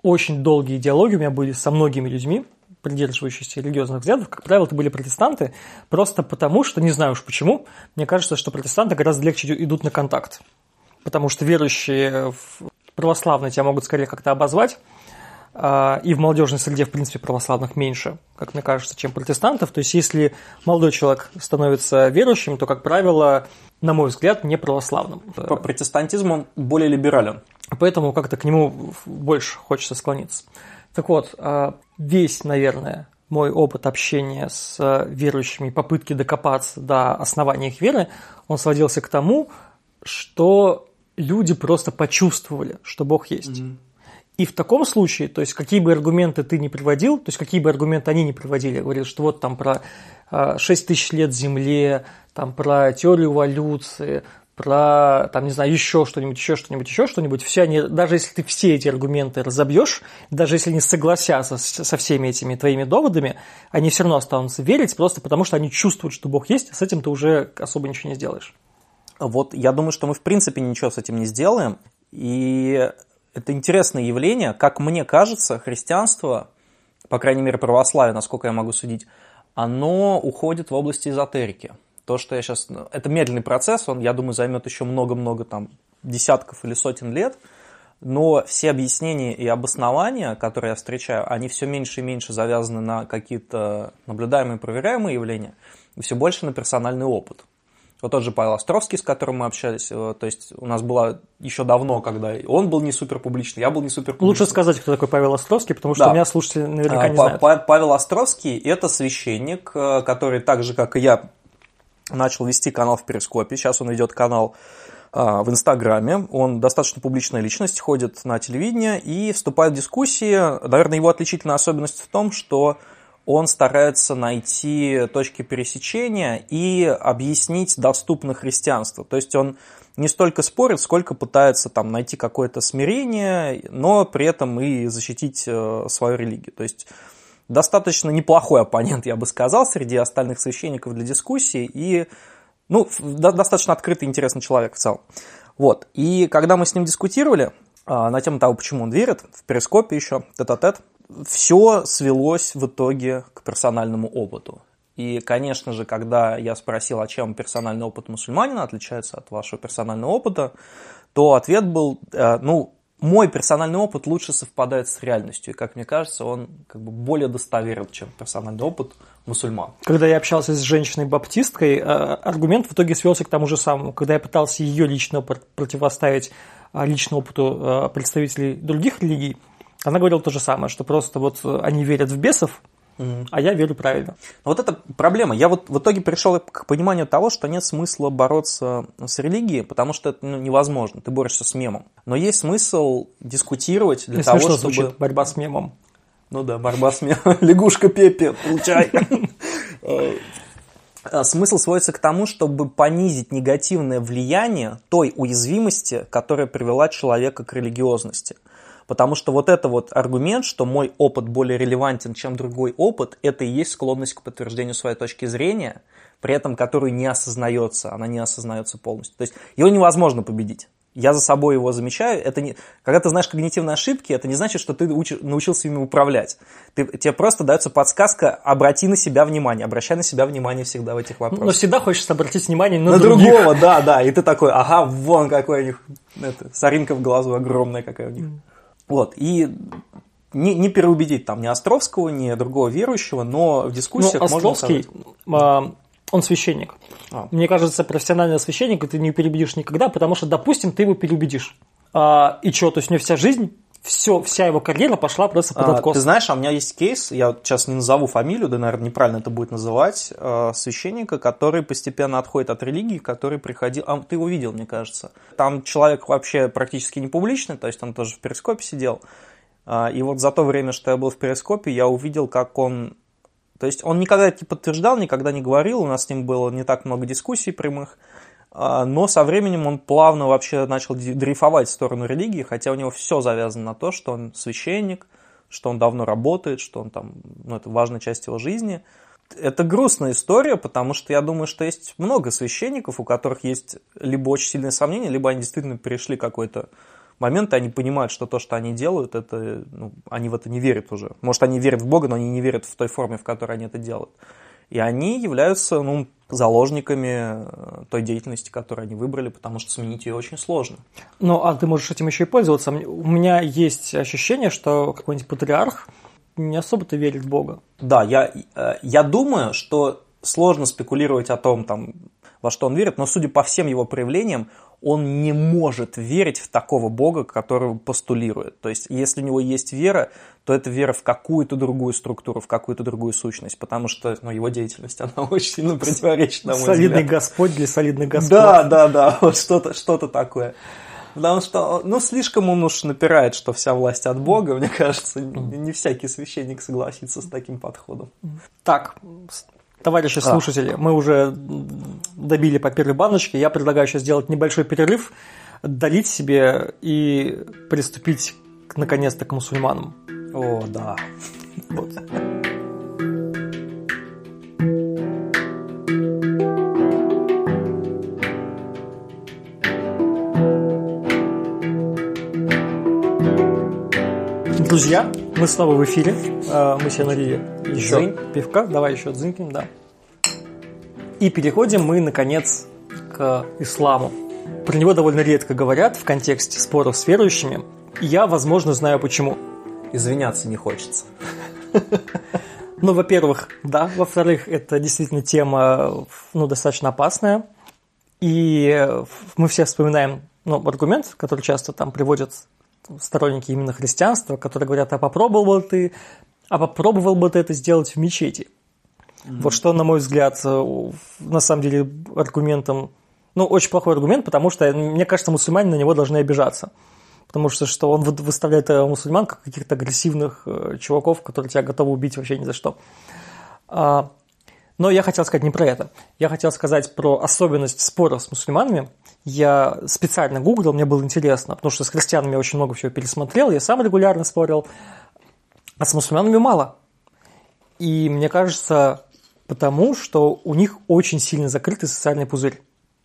очень долгие диалоги у меня были со многими людьми, придерживающиеся религиозных взглядов, как правило, это были протестанты, просто потому что, не знаю уж почему, мне кажется, что протестанты гораздо легче идут на контакт. Потому что верующие в православные тебя могут скорее как-то обозвать, а, и в молодежной среде, в принципе, православных меньше, как мне кажется, чем протестантов. То есть, если молодой человек становится верующим, то, как правило, на мой взгляд, не православным. По протестантизму он более либерален. Поэтому как-то к нему больше хочется склониться. Так вот, а, весь, наверное, мой опыт общения с верующими, попытки докопаться до основания их веры, он сводился к тому, что люди просто почувствовали, что Бог есть. Mm-hmm. И в таком случае, то есть какие бы аргументы ты не приводил, то есть какие бы аргументы они не приводили, говорили, что вот там про 6 тысяч лет Земле, там про теорию эволюции, про, там, не знаю, еще что-нибудь, еще что-нибудь, еще что-нибудь, все они, даже если ты все эти аргументы разобьешь, даже если они согласятся со всеми этими твоими доводами, они все равно останутся верить, просто потому что они чувствуют, что Бог есть, а с этим ты уже особо ничего не сделаешь. Вот я думаю, что мы в принципе ничего с этим не сделаем, и это интересное явление, как мне кажется, христианство, по крайней мере православие, насколько я могу судить, оно уходит в области эзотерики. То, что я сейчас... Ну, это медленный процесс, он, я думаю, займет еще много-много там десятков или сотен лет, но все объяснения и обоснования, которые я встречаю, они все меньше и меньше завязаны на какие-то наблюдаемые, проверяемые явления, и все больше на персональный опыт. Вот тот же Павел Островский, с которым мы общались, э, то есть у нас было еще давно, когда он был не супер публичный, я был не супер публичный. Лучше сказать, кто такой Павел Островский, потому что да. у меня слушатели наверняка не знают. Павел Островский – это священник, э, который так же, как и я, начал вести канал в Перископе. Сейчас он ведет канал а, в Инстаграме. Он достаточно публичная личность, ходит на телевидение и вступает в дискуссии. Наверное, его отличительная особенность в том, что он старается найти точки пересечения и объяснить доступно христианство. То есть он не столько спорит, сколько пытается там найти какое-то смирение, но при этом и защитить э, свою религию. То есть достаточно неплохой оппонент, я бы сказал, среди остальных священников для дискуссии и ну, достаточно открытый, интересный человек в целом. Вот. И когда мы с ним дискутировали а, на тему того, почему он верит, в перископе еще, тет-а-тет, все свелось в итоге к персональному опыту. И, конечно же, когда я спросил, а чем персональный опыт мусульманина отличается от вашего персонального опыта, то ответ был, э, ну, мой персональный опыт лучше совпадает с реальностью. И, как мне кажется, он как бы более достоверен, чем персональный опыт мусульман. Когда я общался с женщиной-баптисткой, э, аргумент в итоге свелся к тому же самому. Когда я пытался ее лично противоставить э, личному опыту представителей других религий, она говорила то же самое, что просто вот они верят в бесов, а я верю правильно. Вот это проблема. Я вот в итоге пришел к пониманию того, что нет смысла бороться с религией, потому что это ну, невозможно. Ты борешься с мемом. Но есть смысл дискутировать для Мне того, чтобы... Звучит, борьба с мемом. Ну да, борьба с мемом. Лягушка Пепе, получай. Э, смысл сводится к тому, чтобы понизить негативное влияние той уязвимости, которая привела человека к религиозности. Потому что вот это вот аргумент, что мой опыт более релевантен, чем другой опыт, это и есть склонность к подтверждению своей точки зрения, при этом которую не осознается, она не осознается полностью. То есть его невозможно победить. Я за собой его замечаю. Это не... Когда ты знаешь когнитивные ошибки, это не значит, что ты уч... научился ими управлять. Ты... Тебе просто дается подсказка, обрати на себя внимание, обращай на себя внимание всегда в этих вопросах. Но всегда хочется обратить внимание на, на других. другого, да, да. И ты такой, ага, вон какой у них, это, соринка в глазу огромная какая у них. Вот, и не, не переубедить там ни Островского, ни другого верующего, но в дискуссиях ну, Островский, можно он священник. А. Мне кажется, профессиональный священник ты не переубедишь никогда, потому что, допустим, ты его переубедишь. А, и что, то есть у него вся жизнь все, вся его карьера пошла просто под откос. А, ты знаешь, а у меня есть кейс, я сейчас не назову фамилию, да, наверное, неправильно это будет называть, э, священника, который постепенно отходит от религии, который приходил... А ты его видел, мне кажется. Там человек вообще практически не публичный, то есть он тоже в перископе сидел. Э, и вот за то время, что я был в перископе, я увидел, как он... То есть он никогда это не подтверждал, никогда не говорил, у нас с ним было не так много дискуссий прямых, а, но со временем он плавно вообще начал дрейфовать в сторону религии, хотя у него все завязано на то, что он священник, что он давно работает, что он там, ну, это важная часть его жизни. Это грустная история, потому что я думаю, что есть много священников, у которых есть либо очень сильные сомнения, либо они действительно перешли какой-то момент, и они понимают, что то, что они делают, это, ну, они в это не верят уже. Может, они верят в Бога, но они не верят в той форме, в которой они это делают. И они являются ну, заложниками э, той деятельности, которую они выбрали, потому что сменить ее очень сложно. Ну, а ты можешь этим еще и пользоваться. У меня есть ощущение, что какой-нибудь патриарх не особо-то верит в Бога. Да, я, э, я думаю, что сложно спекулировать о том, там, во что он верит, но судя по всем его проявлениям, он не может верить в такого Бога, которого постулирует. То есть, если у него есть вера, то это вера в какую-то другую структуру, в какую-то другую сущность, потому что ну, его деятельность, она очень сильно противоречит, на мой Солидный взгляд. Господь для солидных Господ. Да, да, да, вот что-то что такое. Потому что, ну, слишком он уж напирает, что вся власть от Бога, мне кажется, не всякий священник согласится с таким подходом. Так, Товарищи а. слушатели, мы уже добили по первой баночке. Я предлагаю сейчас сделать небольшой перерыв, долить себе и приступить наконец-то к мусульманам. О, да. Вот. Друзья, мы снова в эфире. А, мы себе налили еще Дзынь. пивка. Давай еще дзыньким, да. И переходим мы, наконец, к исламу. Про него довольно редко говорят в контексте споров с верующими. И я, возможно, знаю почему. Извиняться не хочется. Ну, во-первых, да. Во-вторых, это действительно тема ну, достаточно опасная. И мы все вспоминаем ну, аргумент, который часто там приводят сторонники именно христианства, которые говорят, а попробовал бы ты, а попробовал бы ты это сделать в мечети. Mm-hmm. Вот что, на мой взгляд, на самом деле аргументом, ну, очень плохой аргумент, потому что, мне кажется, мусульмане на него должны обижаться. Потому что, что он выставляет э, мусульман как каких-то агрессивных э, чуваков, которые тебя готовы убить вообще ни за что. А, но я хотел сказать не про это. Я хотел сказать про особенность споров с мусульманами. Я специально гуглил, мне было интересно, потому что с христианами я очень много всего пересмотрел, я сам регулярно спорил, а с мусульманами мало. И мне кажется, потому что у них очень сильно закрытый социальный пузырь.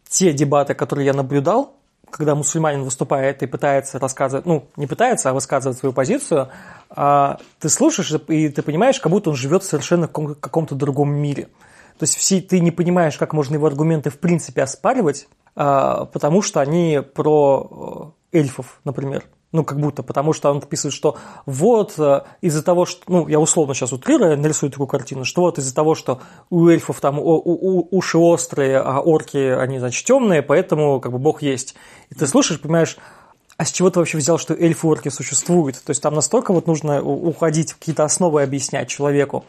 Те дебаты, которые я наблюдал, когда мусульманин выступает и пытается рассказывать, ну, не пытается, а высказывать свою позицию, а, ты слушаешь, и ты понимаешь, как будто он живет в совершенно каком-то другом мире. То есть все, ты не понимаешь, как можно его аргументы в принципе оспаривать, а, потому что они про э, эльфов, например. Ну, как будто, потому что он описывает, что вот э, из-за того, что, ну, я условно сейчас утрирую, нарисую такую картину, что вот из-за того, что у эльфов там у, у, уши острые, а орки, они, значит, темные, поэтому как бы бог есть. И ты слушаешь, понимаешь, а с чего ты вообще взял, что эльфы и орки существуют? То есть там настолько вот нужно уходить в какие-то основы объяснять человеку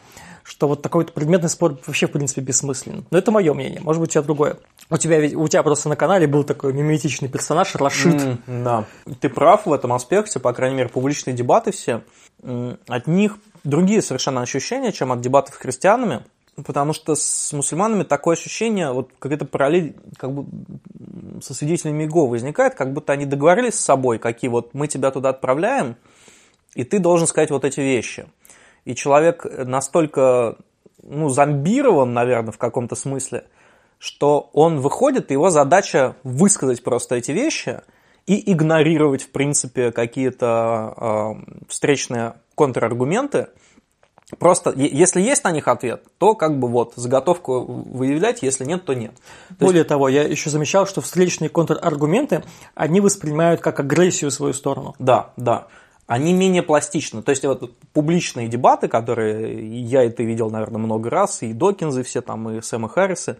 что вот такой вот предметный спор вообще, в принципе, бессмыслен. Но это мое мнение, может быть, у тебя другое. У тебя, ведь, у тебя просто на канале был такой миметичный персонаж Рашид. Mm, да, ты прав в этом аспекте, по крайней мере, публичные дебаты все, от них другие совершенно ощущения, чем от дебатов с христианами, потому что с мусульманами такое ощущение, вот какая-то параллель как бы со свидетелями ИГО возникает, как будто они договорились с собой, какие вот мы тебя туда отправляем, и ты должен сказать вот эти вещи – и человек настолько ну, зомбирован, наверное, в каком-то смысле, что он выходит, и его задача высказать просто эти вещи и игнорировать, в принципе, какие-то э, встречные контраргументы. Просто, если есть на них ответ, то как бы вот заготовку выявлять, если нет, то нет. То Более есть... того, я еще замечал, что встречные контраргументы, они воспринимают как агрессию в свою сторону. Да, да они менее пластичны. То есть вот публичные дебаты, которые я и ты видел, наверное, много раз, и Докинзы все там, и Сэма Харрисы,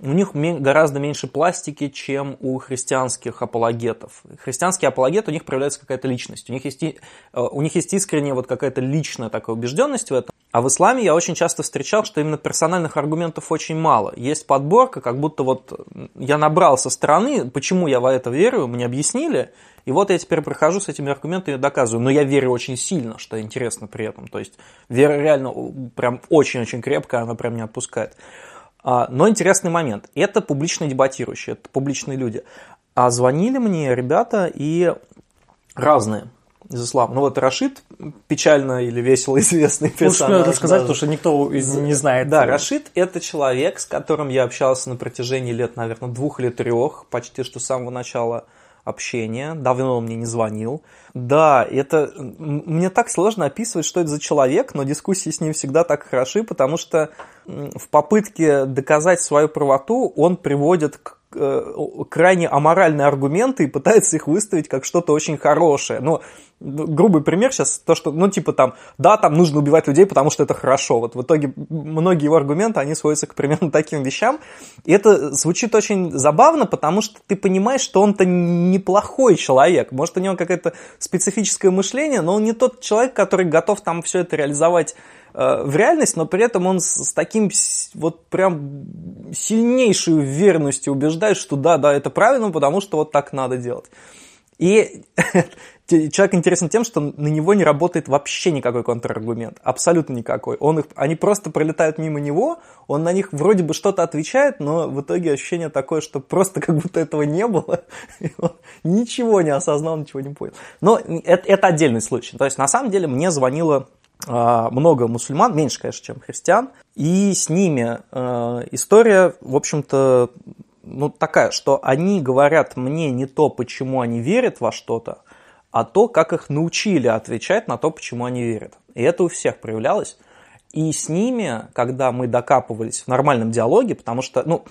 у них гораздо меньше пластики, чем у христианских апологетов. Христианский апологет, у них проявляется какая-то личность. У них есть, э, у них есть искренняя вот какая-то личная такая убежденность в этом. А в исламе я очень часто встречал, что именно персональных аргументов очень мало. Есть подборка, как будто вот я набрал со стороны, почему я в это верю, мне объяснили, и вот я теперь прохожу с этими аргументами и доказываю. Но я верю очень сильно, что интересно при этом. То есть вера реально прям очень-очень крепкая, она прям не отпускает. А, но интересный момент. Это публичные дебатирующие, это публичные люди. А звонили мне ребята и разные из ислама. Ну вот Рашид, печально или весело известный персонаж. Лучше рассказать, потому что никто из не знает. Да, Рашид – это человек, с которым я общался на протяжении лет, наверное, двух или трех, почти что с самого начала общения, давно он мне не звонил. Да, это мне так сложно описывать, что это за человек, но дискуссии с ним всегда так хороши, потому что в попытке доказать свою правоту он приводит к крайне аморальные аргументы и пытается их выставить как что-то очень хорошее. Но грубый пример сейчас, то, что, ну, типа там, да, там нужно убивать людей, потому что это хорошо. Вот в итоге многие его аргументы, они сводятся к примерно таким вещам. И это звучит очень забавно, потому что ты понимаешь, что он-то неплохой человек. Может, у него какое-то специфическое мышление, но он не тот человек, который готов там все это реализовать Э, в реальность, но при этом он с, с таким вот прям сильнейшей уверенностью убеждает, что да, да, это правильно, потому что вот так надо делать. И человек интересен тем, что на него не работает вообще никакой контраргумент, абсолютно никакой. Он их, они просто пролетают мимо него, он на них вроде бы что-то отвечает, но в итоге ощущение такое, что просто как будто этого не было, ничего не осознал, ничего не понял. Но это, это отдельный случай. То есть на самом деле мне звонила много мусульман, меньше, конечно, чем христиан, и с ними э, история, в общем-то, ну, такая, что они говорят мне не то, почему они верят во что-то, а то, как их научили отвечать на то, почему они верят. И это у всех проявлялось. И с ними, когда мы докапывались в нормальном диалоге, потому что, ну,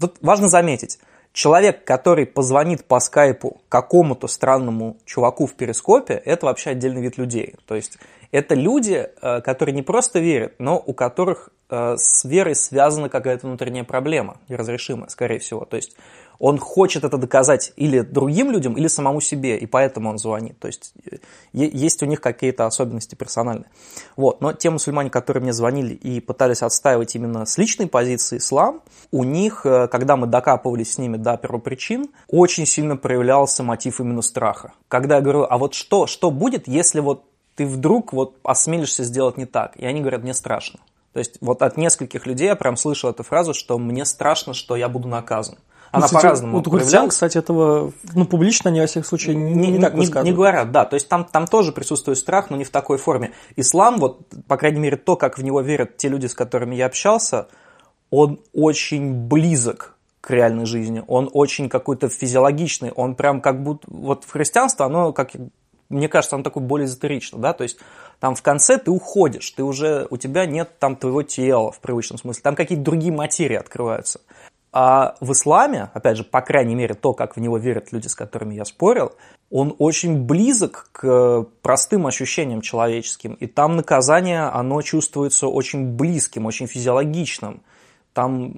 тут важно заметить, человек, который позвонит по скайпу какому-то странному чуваку в перископе, это вообще отдельный вид людей. То есть это люди, э, которые не просто верят, но у которых э, с верой связана какая-то внутренняя проблема, неразрешимая, скорее всего. То есть он хочет это доказать или другим людям, или самому себе, и поэтому он звонит. То есть э, есть у них какие-то особенности персональные. Вот. Но те мусульмане, которые мне звонили и пытались отстаивать именно с личной позиции ислам, у них, когда мы докапывались с ними до первопричин, очень сильно проявлялся мотив именно страха. Когда я говорю, а вот что, что будет, если вот ты вдруг вот осмелишься сделать не так. И они говорят, мне страшно. То есть вот от нескольких людей я прям слышал эту фразу, что мне страшно, что я буду наказан. Она ну, по-разному Вот христиан, кстати, этого, ну, публично они во всех случаях не, не, не так не, не говорят, да. То есть там, там тоже присутствует страх, но не в такой форме. Ислам, вот, по крайней мере, то, как в него верят те люди, с которыми я общался, он очень близок к реальной жизни, он очень какой-то физиологичный, он прям как будто, вот в христианство, оно, как мне кажется, оно такое более эзотерично, да, то есть там в конце ты уходишь, ты уже, у тебя нет там твоего тела в привычном смысле, там какие-то другие материи открываются. А в исламе, опять же, по крайней мере, то, как в него верят люди, с которыми я спорил, он очень близок к простым ощущениям человеческим. И там наказание, оно чувствуется очень близким, очень физиологичным. Там,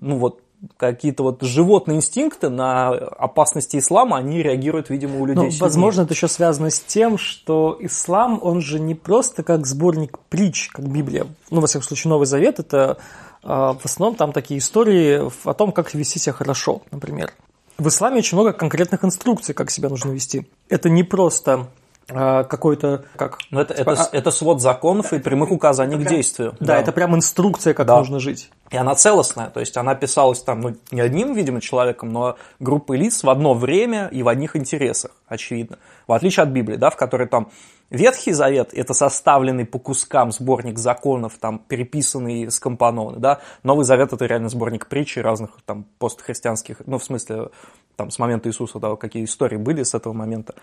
ну вот, какие-то вот животные инстинкты на опасности ислама, они реагируют, видимо, у людей. Ну, возможно, это еще связано с тем, что ислам, он же не просто как сборник притч, как Библия. Ну, во всяком случае, Новый Завет – это а, в основном там такие истории о том, как вести себя хорошо, например. В исламе очень много конкретных инструкций, как себя нужно вести. Это не просто какой-то как Но это, типа, это, а... это свод законов и прямых указаний к действию. Да, да, это прям инструкция, как да. нужно жить. И она целостная, то есть она писалась там, ну, не одним, видимо, человеком, но группой лиц в одно время и в одних интересах, очевидно. В отличие от Библии, да, в которой там Ветхий Завет – это составленный по кускам сборник законов, там, переписанный, скомпонованный, да. Новый Завет – это реально сборник притчи разных там постхристианских, ну, в смысле, там, с момента Иисуса, да, какие истории были с этого момента.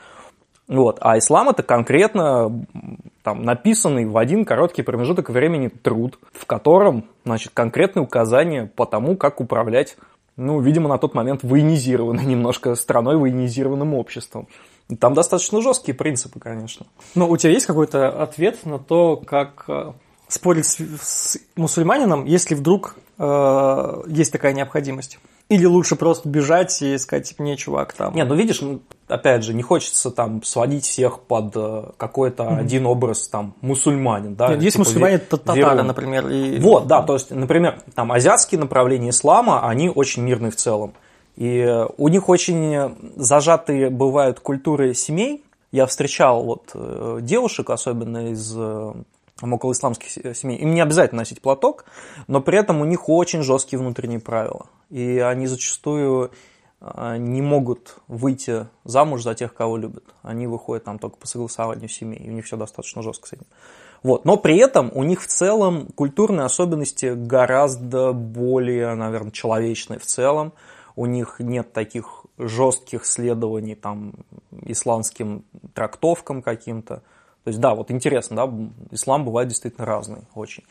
Вот. А ислам – это конкретно там, написанный в один короткий промежуток времени труд, в котором, значит, конкретные указания по тому, как управлять ну, видимо, на тот момент военизированной немножко страной, военизированным обществом. Там достаточно жесткие принципы, конечно. Но у тебя есть какой-то ответ на то, как э, спорить с, с мусульманином, если вдруг э, есть такая необходимость? Или лучше просто бежать и сказать, типа, не, чувак, там... Не, ну видишь, опять же, не хочется там сводить всех под э, какой-то mm-hmm. один образ там мусульманин, да? Нет, есть типа, мусульмане татары, веру... например. И... Вот, да, то есть, например, там азиатские направления ислама, они очень мирные в целом. И у них очень зажатые бывают культуры семей. Я встречал вот э, девушек, особенно из э, околоисламских семей. Им не обязательно носить платок, но при этом у них очень жесткие внутренние правила. И они зачастую не могут выйти замуж за тех, кого любят. Они выходят там только по согласованию семей, и у них все достаточно жестко с этим. Вот. Но при этом у них в целом культурные особенности гораздо более, наверное, человечные в целом у них нет таких жестких следований там исламским трактовкам каким-то. То есть, да, вот интересно, да, ислам бывает действительно разный очень.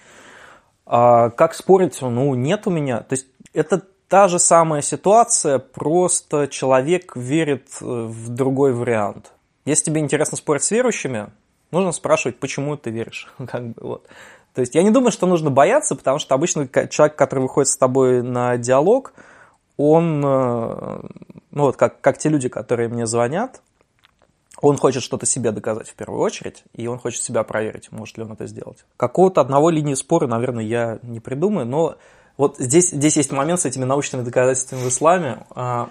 А как спорить? Ну, нет у меня. То есть, это та же самая ситуация, просто человек верит э, в другой вариант. Если тебе интересно спорить с верующими, нужно спрашивать, почему ты веришь. как бы, вот. То есть я не думаю, что нужно бояться, потому что обычно человек, который выходит с тобой на диалог, он, э, ну вот как, как те люди, которые мне звонят, он хочет что-то себе доказать в первую очередь, и он хочет себя проверить, может ли он это сделать. Какого-то одного линии спора, наверное, я не придумаю, но вот здесь, здесь есть момент с этими научными доказательствами в исламе. А,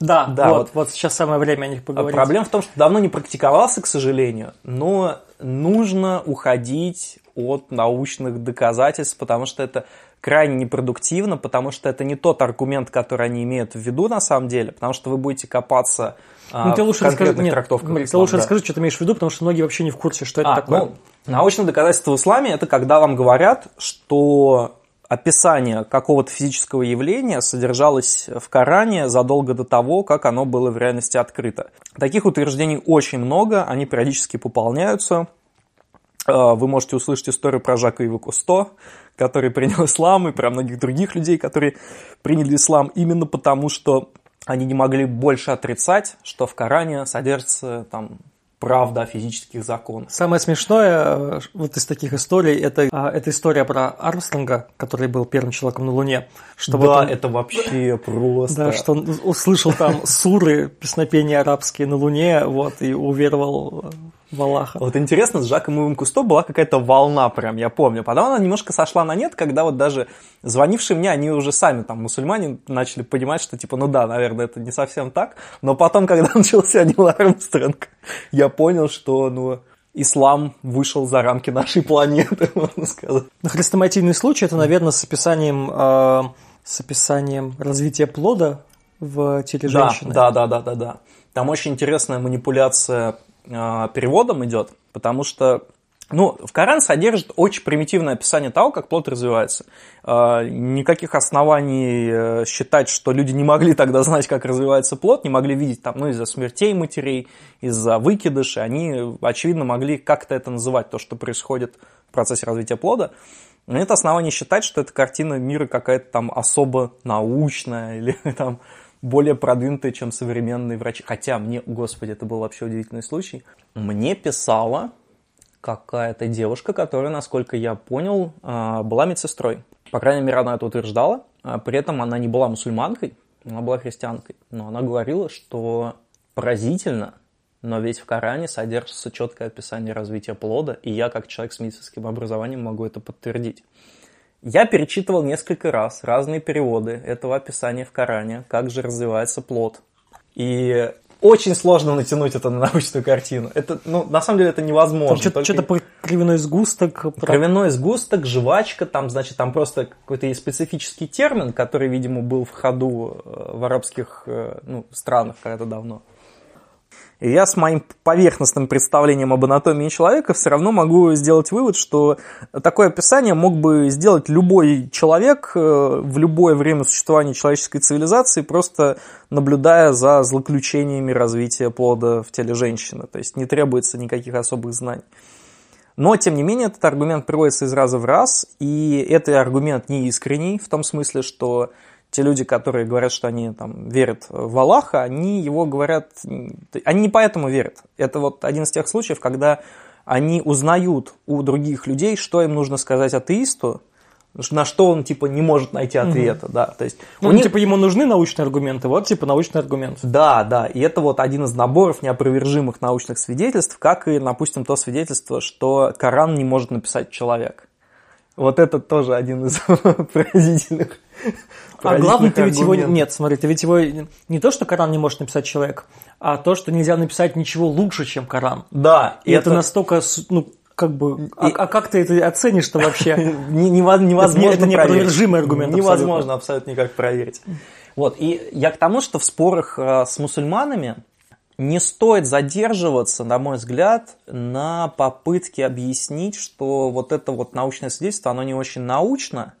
да, да вот, вот, вот сейчас самое время о них поговорить. Проблема в том, что давно не практиковался, к сожалению, но нужно уходить от научных доказательств, потому что это крайне непродуктивно, потому что это не тот аргумент, который они имеют в виду на самом деле, потому что вы будете копаться а, ну, ты лучше расскажи, нет, трактовках. Смотри, ты лучше да. расскажи, что ты имеешь в виду, потому что многие вообще не в курсе, что это а, такое. Ну, научное доказательство в исламе – это когда вам говорят, что описание какого-то физического явления содержалось в Коране задолго до того, как оно было в реальности открыто. Таких утверждений очень много, они периодически пополняются. А, вы можете услышать историю про Жака Ива Кусто, который принял ислам, и про многих других людей, которые приняли ислам именно потому, что они не могли больше отрицать, что в Коране содержится там правда о физических законах. Самое смешное э, вот из таких историй это, а, это история про Армстронга, который был первым человеком на Луне. Что да, вот он, это вообще просто. Да, что он услышал там суры, песнопения арабские на Луне, вот, и уверовал в Аллаха. Вот интересно, с Жаком Ивом Кусто была какая-то волна прям, я помню. Потом она немножко сошла на нет, когда вот даже звонившие мне, они уже сами там, мусульмане, начали понимать, что типа, ну да, наверное, это не совсем так. Но потом, когда начался Нил Армстронг, я понял, что, ну, ислам вышел за рамки нашей планеты, можно сказать. На хрестоматийный случай это, наверное, с описанием, э, с описанием развития плода в теле женщины. Да, да, да, да, да. Там очень интересная манипуляция э, переводом идет, потому что Ну, в Коран содержит очень примитивное описание того, как плод развивается. А, никаких оснований э, считать, что люди не могли тогда знать, как развивается плод, не могли видеть там, ну, из-за смертей матерей, из-за выкидышей, они, очевидно, могли как-то это называть, то, что происходит в процессе развития плода. Но нет оснований считать, что эта картина мира какая-то там особо научная или там более продвинутая, чем современные врачи. Хотя мне, господи, это был вообще удивительный случай. Мне писала какая-то девушка, которая, насколько я понял, а, была медсестрой. По крайней мере, она это утверждала. А при этом она не была мусульманкой, она была христианкой. Но она говорила, что поразительно, но ведь в Коране содержится четкое описание развития плода, и я, как человек с медицинским образованием, могу это подтвердить. Я перечитывал несколько раз разные переводы этого описания в Коране, как же развивается плод. И очень сложно натянуть это на научную картину. Это, ну, на самом деле это невозможно. Что-то, Только... что-то про кровяной сгусток. Про... Кровяной сгусток, жвачка, там, значит, там просто какой-то есть специфический термин, который, видимо, был в ходу э, в арабских э, ну, странах когда-то давно. И я с моим поверхностным представлением об анатомии человека все равно могу сделать вывод, что такое описание мог бы сделать любой человек э, в любое время существования человеческой цивилизации, просто наблюдая за злоключениями развития плода в теле женщины. То есть не требуется никаких особых знаний. Но, тем не менее, этот аргумент приводится из раза в раз, и этот аргумент не искренний, в том смысле, что те люди, которые говорят, что они там верят в Аллаха, они его говорят, они не поэтому верят. Это вот один из тех случаев, когда они узнают у других людей, что им нужно сказать атеисту, на что он типа не может найти ответа, угу. да, то есть ну, у них... типа ему нужны научные аргументы, вот типа научный аргумент. Да, да, и это вот один из наборов неопровержимых научных свидетельств, как и, допустим, то свидетельство, что Коран не может написать человек. Вот это тоже один из поразительных. А главное, ты ведь его... Нет, смотри, ты ведь его... Не то, что Коран не может написать человек, а то, что нельзя написать ничего лучше, чем Коран. Да. И это, это настолько, ну, как бы... А, и... А, а как ты это оценишь-то вообще? Невозможно Это неопровержимый аргумент. Невозможно абсолютно никак проверить. Вот, и я к тому, что в спорах э, с мусульманами не стоит задерживаться, на мой взгляд, на попытке объяснить, что вот это вот научное свидетельство, оно не очень научно.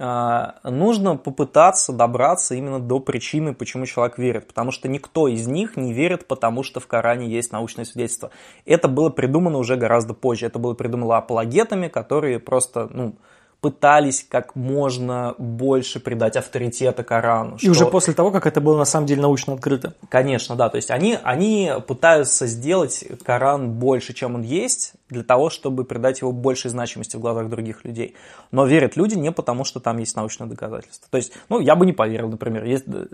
А, нужно попытаться добраться именно до причины, почему человек верит. Потому что никто из них не верит, потому что в Коране есть научное свидетельство. Это было придумано уже гораздо позже. Это было придумано апологетами, которые просто, ну, пытались как можно больше придать авторитета Корану. И что... уже после того, как это было на самом деле научно открыто. Конечно, да. То есть они, они пытаются сделать Коран больше, чем он есть, для того, чтобы придать его большей значимости в глазах других людей. Но верят люди не потому, что там есть научное доказательство. То есть, ну, я бы не поверил, например. Есть, э,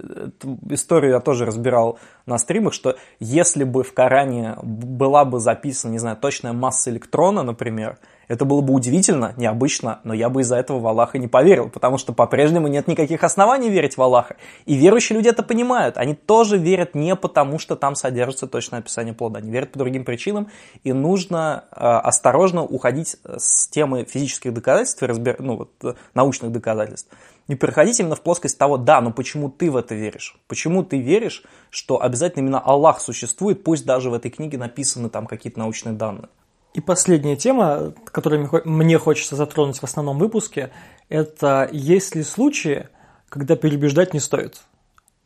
историю я тоже разбирал на стримах, что если бы в Коране была бы записана, не знаю, точная масса электрона, например, это было бы удивительно, необычно, но я бы из-за этого в Аллаха не поверил, потому что по-прежнему нет никаких оснований верить в Аллаха. И верующие люди это понимают. Они тоже верят не потому, что там содержится точное описание плода. Они верят по другим причинам, и нужно э, осторожно уходить с темы физических доказательств и разбир... ну, вот, э, научных доказательств. Не переходить именно в плоскость того, да, но почему ты в это веришь? Почему ты веришь, что обязательно именно Аллах существует, пусть даже в этой книге написаны там какие-то научные данные? И последняя тема, которую мне хочется затронуть в основном выпуске, это есть ли случаи, когда переубеждать не стоит.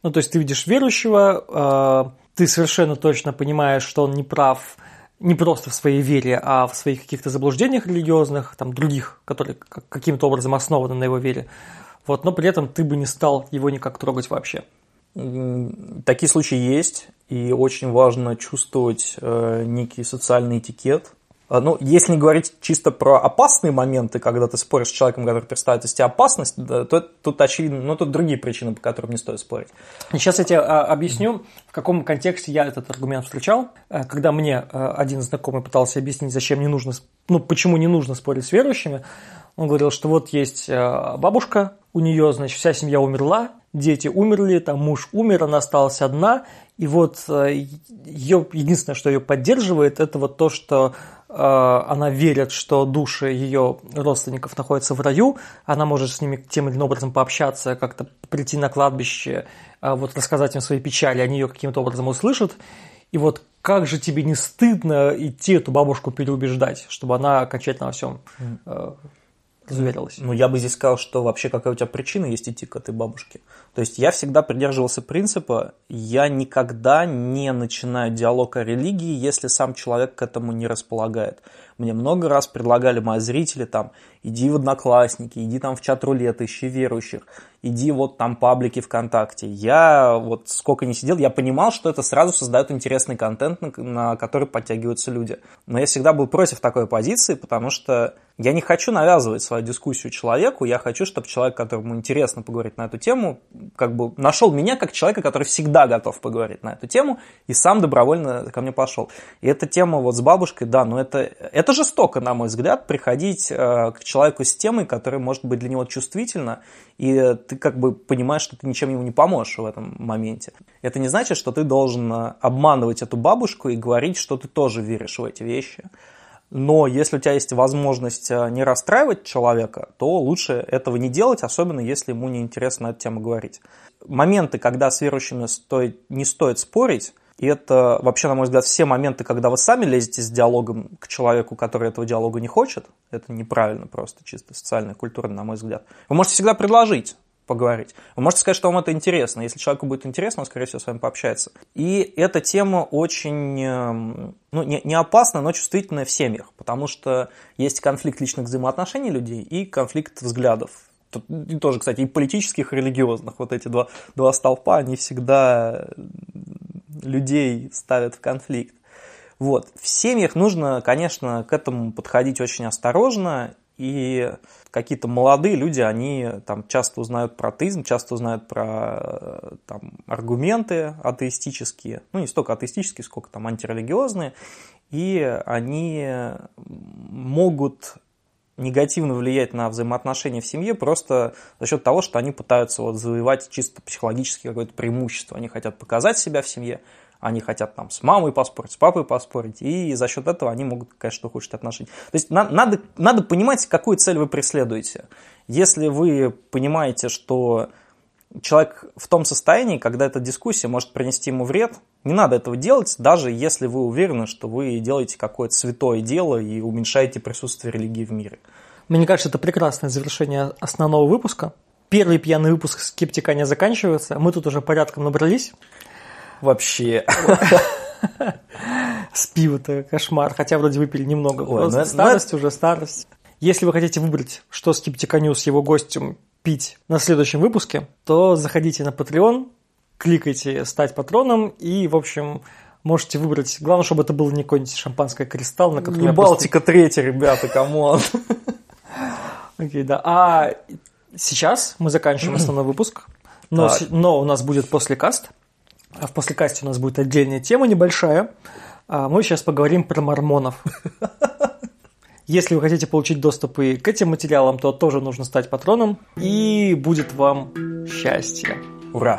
Ну, то есть ты видишь верующего, а, ты совершенно точно понимаешь, что он не прав не просто в своей вере, а в своих каких-то заблуждениях религиозных, там других, которые каким-то образом основаны на его вере. Вот, но при этом ты бы не стал его никак трогать вообще. Такие случаи есть, и очень важно чувствовать э, некий социальный этикет, ну, если не говорить чисто про опасные моменты, когда ты споришь с человеком, который представляет из тебя опасность, да, то тут очевидно, ну, тут другие причины, по которым не стоит спорить. Сейчас я тебе а, объясню, в каком контексте я этот аргумент встречал. Э, когда мне э, один знакомый пытался объяснить, зачем не нужно, ну, почему не нужно спорить с верующими, он говорил, что вот есть э, бабушка, у нее, значит, вся семья умерла, дети умерли, там муж умер, она осталась одна, и вот ее, единственное, что ее поддерживает, это вот то, что она верит, что души ее родственников находятся в раю, она может с ними тем или иным образом пообщаться, как-то прийти на кладбище, э, вот рассказать им свои печали, они ее каким-то образом услышат, И вот как же тебе не стыдно идти эту бабушку переубеждать, чтобы она окончательно во всем э, разуверилась? Ну, я бы здесь сказал, что вообще какая у тебя причина есть идти к этой бабушке. То есть я всегда придерживался принципа, я никогда не начинаю диалог о религии, если сам человек к этому не располагает. Мне много раз предлагали мои зрители там, иди в Одноклассники, иди там в чат рулет, ищи верующих, иди вот там паблики ВКонтакте. Я вот сколько не сидел, я понимал, что это сразу создает интересный контент, на, который подтягиваются люди. Но я всегда был против такой позиции, потому что я не хочу навязывать свою дискуссию человеку, я хочу, чтобы человек, которому интересно поговорить на эту тему, как бы нашел меня как человека, который всегда готов поговорить на эту тему, и сам добровольно ко мне пошел. И эта тема вот с бабушкой, да, но это, это это жестоко, на мой взгляд, приходить э, к человеку с темой, которая может быть для него чувствительна, и ты как бы понимаешь, что ты ничем ему не поможешь в этом моменте. Это не значит, что ты должен э, обманывать эту бабушку и говорить, что ты тоже веришь в эти вещи. Но если у тебя есть возможность э, не расстраивать человека, то лучше этого не делать, особенно если ему не интересно на эту тему говорить. Моменты, когда с верующими стоит, не стоит спорить, и это вообще, на мой взгляд, все моменты, когда вы сами лезете с диалогом к человеку, который этого диалога не хочет. Это неправильно просто, чисто социально, культурно, на мой взгляд. Вы можете всегда предложить поговорить. Вы можете сказать, что вам это интересно. Если человеку будет интересно, он, скорее всего, с вами пообщается. И эта тема очень, эм, ну, не, не опасна, но чувствительная в семьях, потому что есть конфликт личных взаимоотношений людей и конфликт взглядов. И тоже, кстати, и политических, и религиозных. Вот эти два, два столпа, они всегда людей ставят в конфликт. Вот. В семьях нужно, конечно, к этому подходить очень осторожно, и какие-то молодые люди, они там часто узнают про атеизм, часто узнают про там, аргументы атеистические, ну не столько атеистические, сколько там антирелигиозные, и они могут негативно влиять на взаимоотношения в семье просто за счет того, что они пытаются вот завоевать чисто психологически какое-то преимущество. Они хотят показать себя в семье, они хотят там с мамой поспорить, с папой поспорить, и за счет этого они могут, конечно, ухудшить отношения. То есть на, надо, надо понимать, какую цель вы преследуете. Если вы понимаете, что человек в том состоянии, когда эта дискуссия может принести ему вред, не надо этого делать, даже если вы уверены, что вы делаете какое-то святое дело и уменьшаете присутствие религии в мире. Мне кажется, это прекрасное завершение основного выпуска. Первый пьяный выпуск скептика не заканчивается. Мы тут уже порядком набрались. Вообще. С пива-то кошмар. Хотя вроде выпили немного. Ой, ну, старость ну, уже, старость. Если вы хотите выбрать, что Скептика News с его гостем пить на следующем выпуске, то заходите на Patreon, кликайте «Стать патроном» и, в общем, можете выбрать. Главное, чтобы это было не какой-нибудь шампанское кристалл, на котором... Не Балтика просто... третья, ребята, come on. Окей, да. А сейчас мы заканчиваем основной выпуск, но, но у нас будет послекаст. А в послекасте у нас будет отдельная тема небольшая. А мы сейчас поговорим про мормонов. Если вы хотите получить доступ и к этим материалам, то тоже нужно стать патроном, и будет вам счастье. Ура!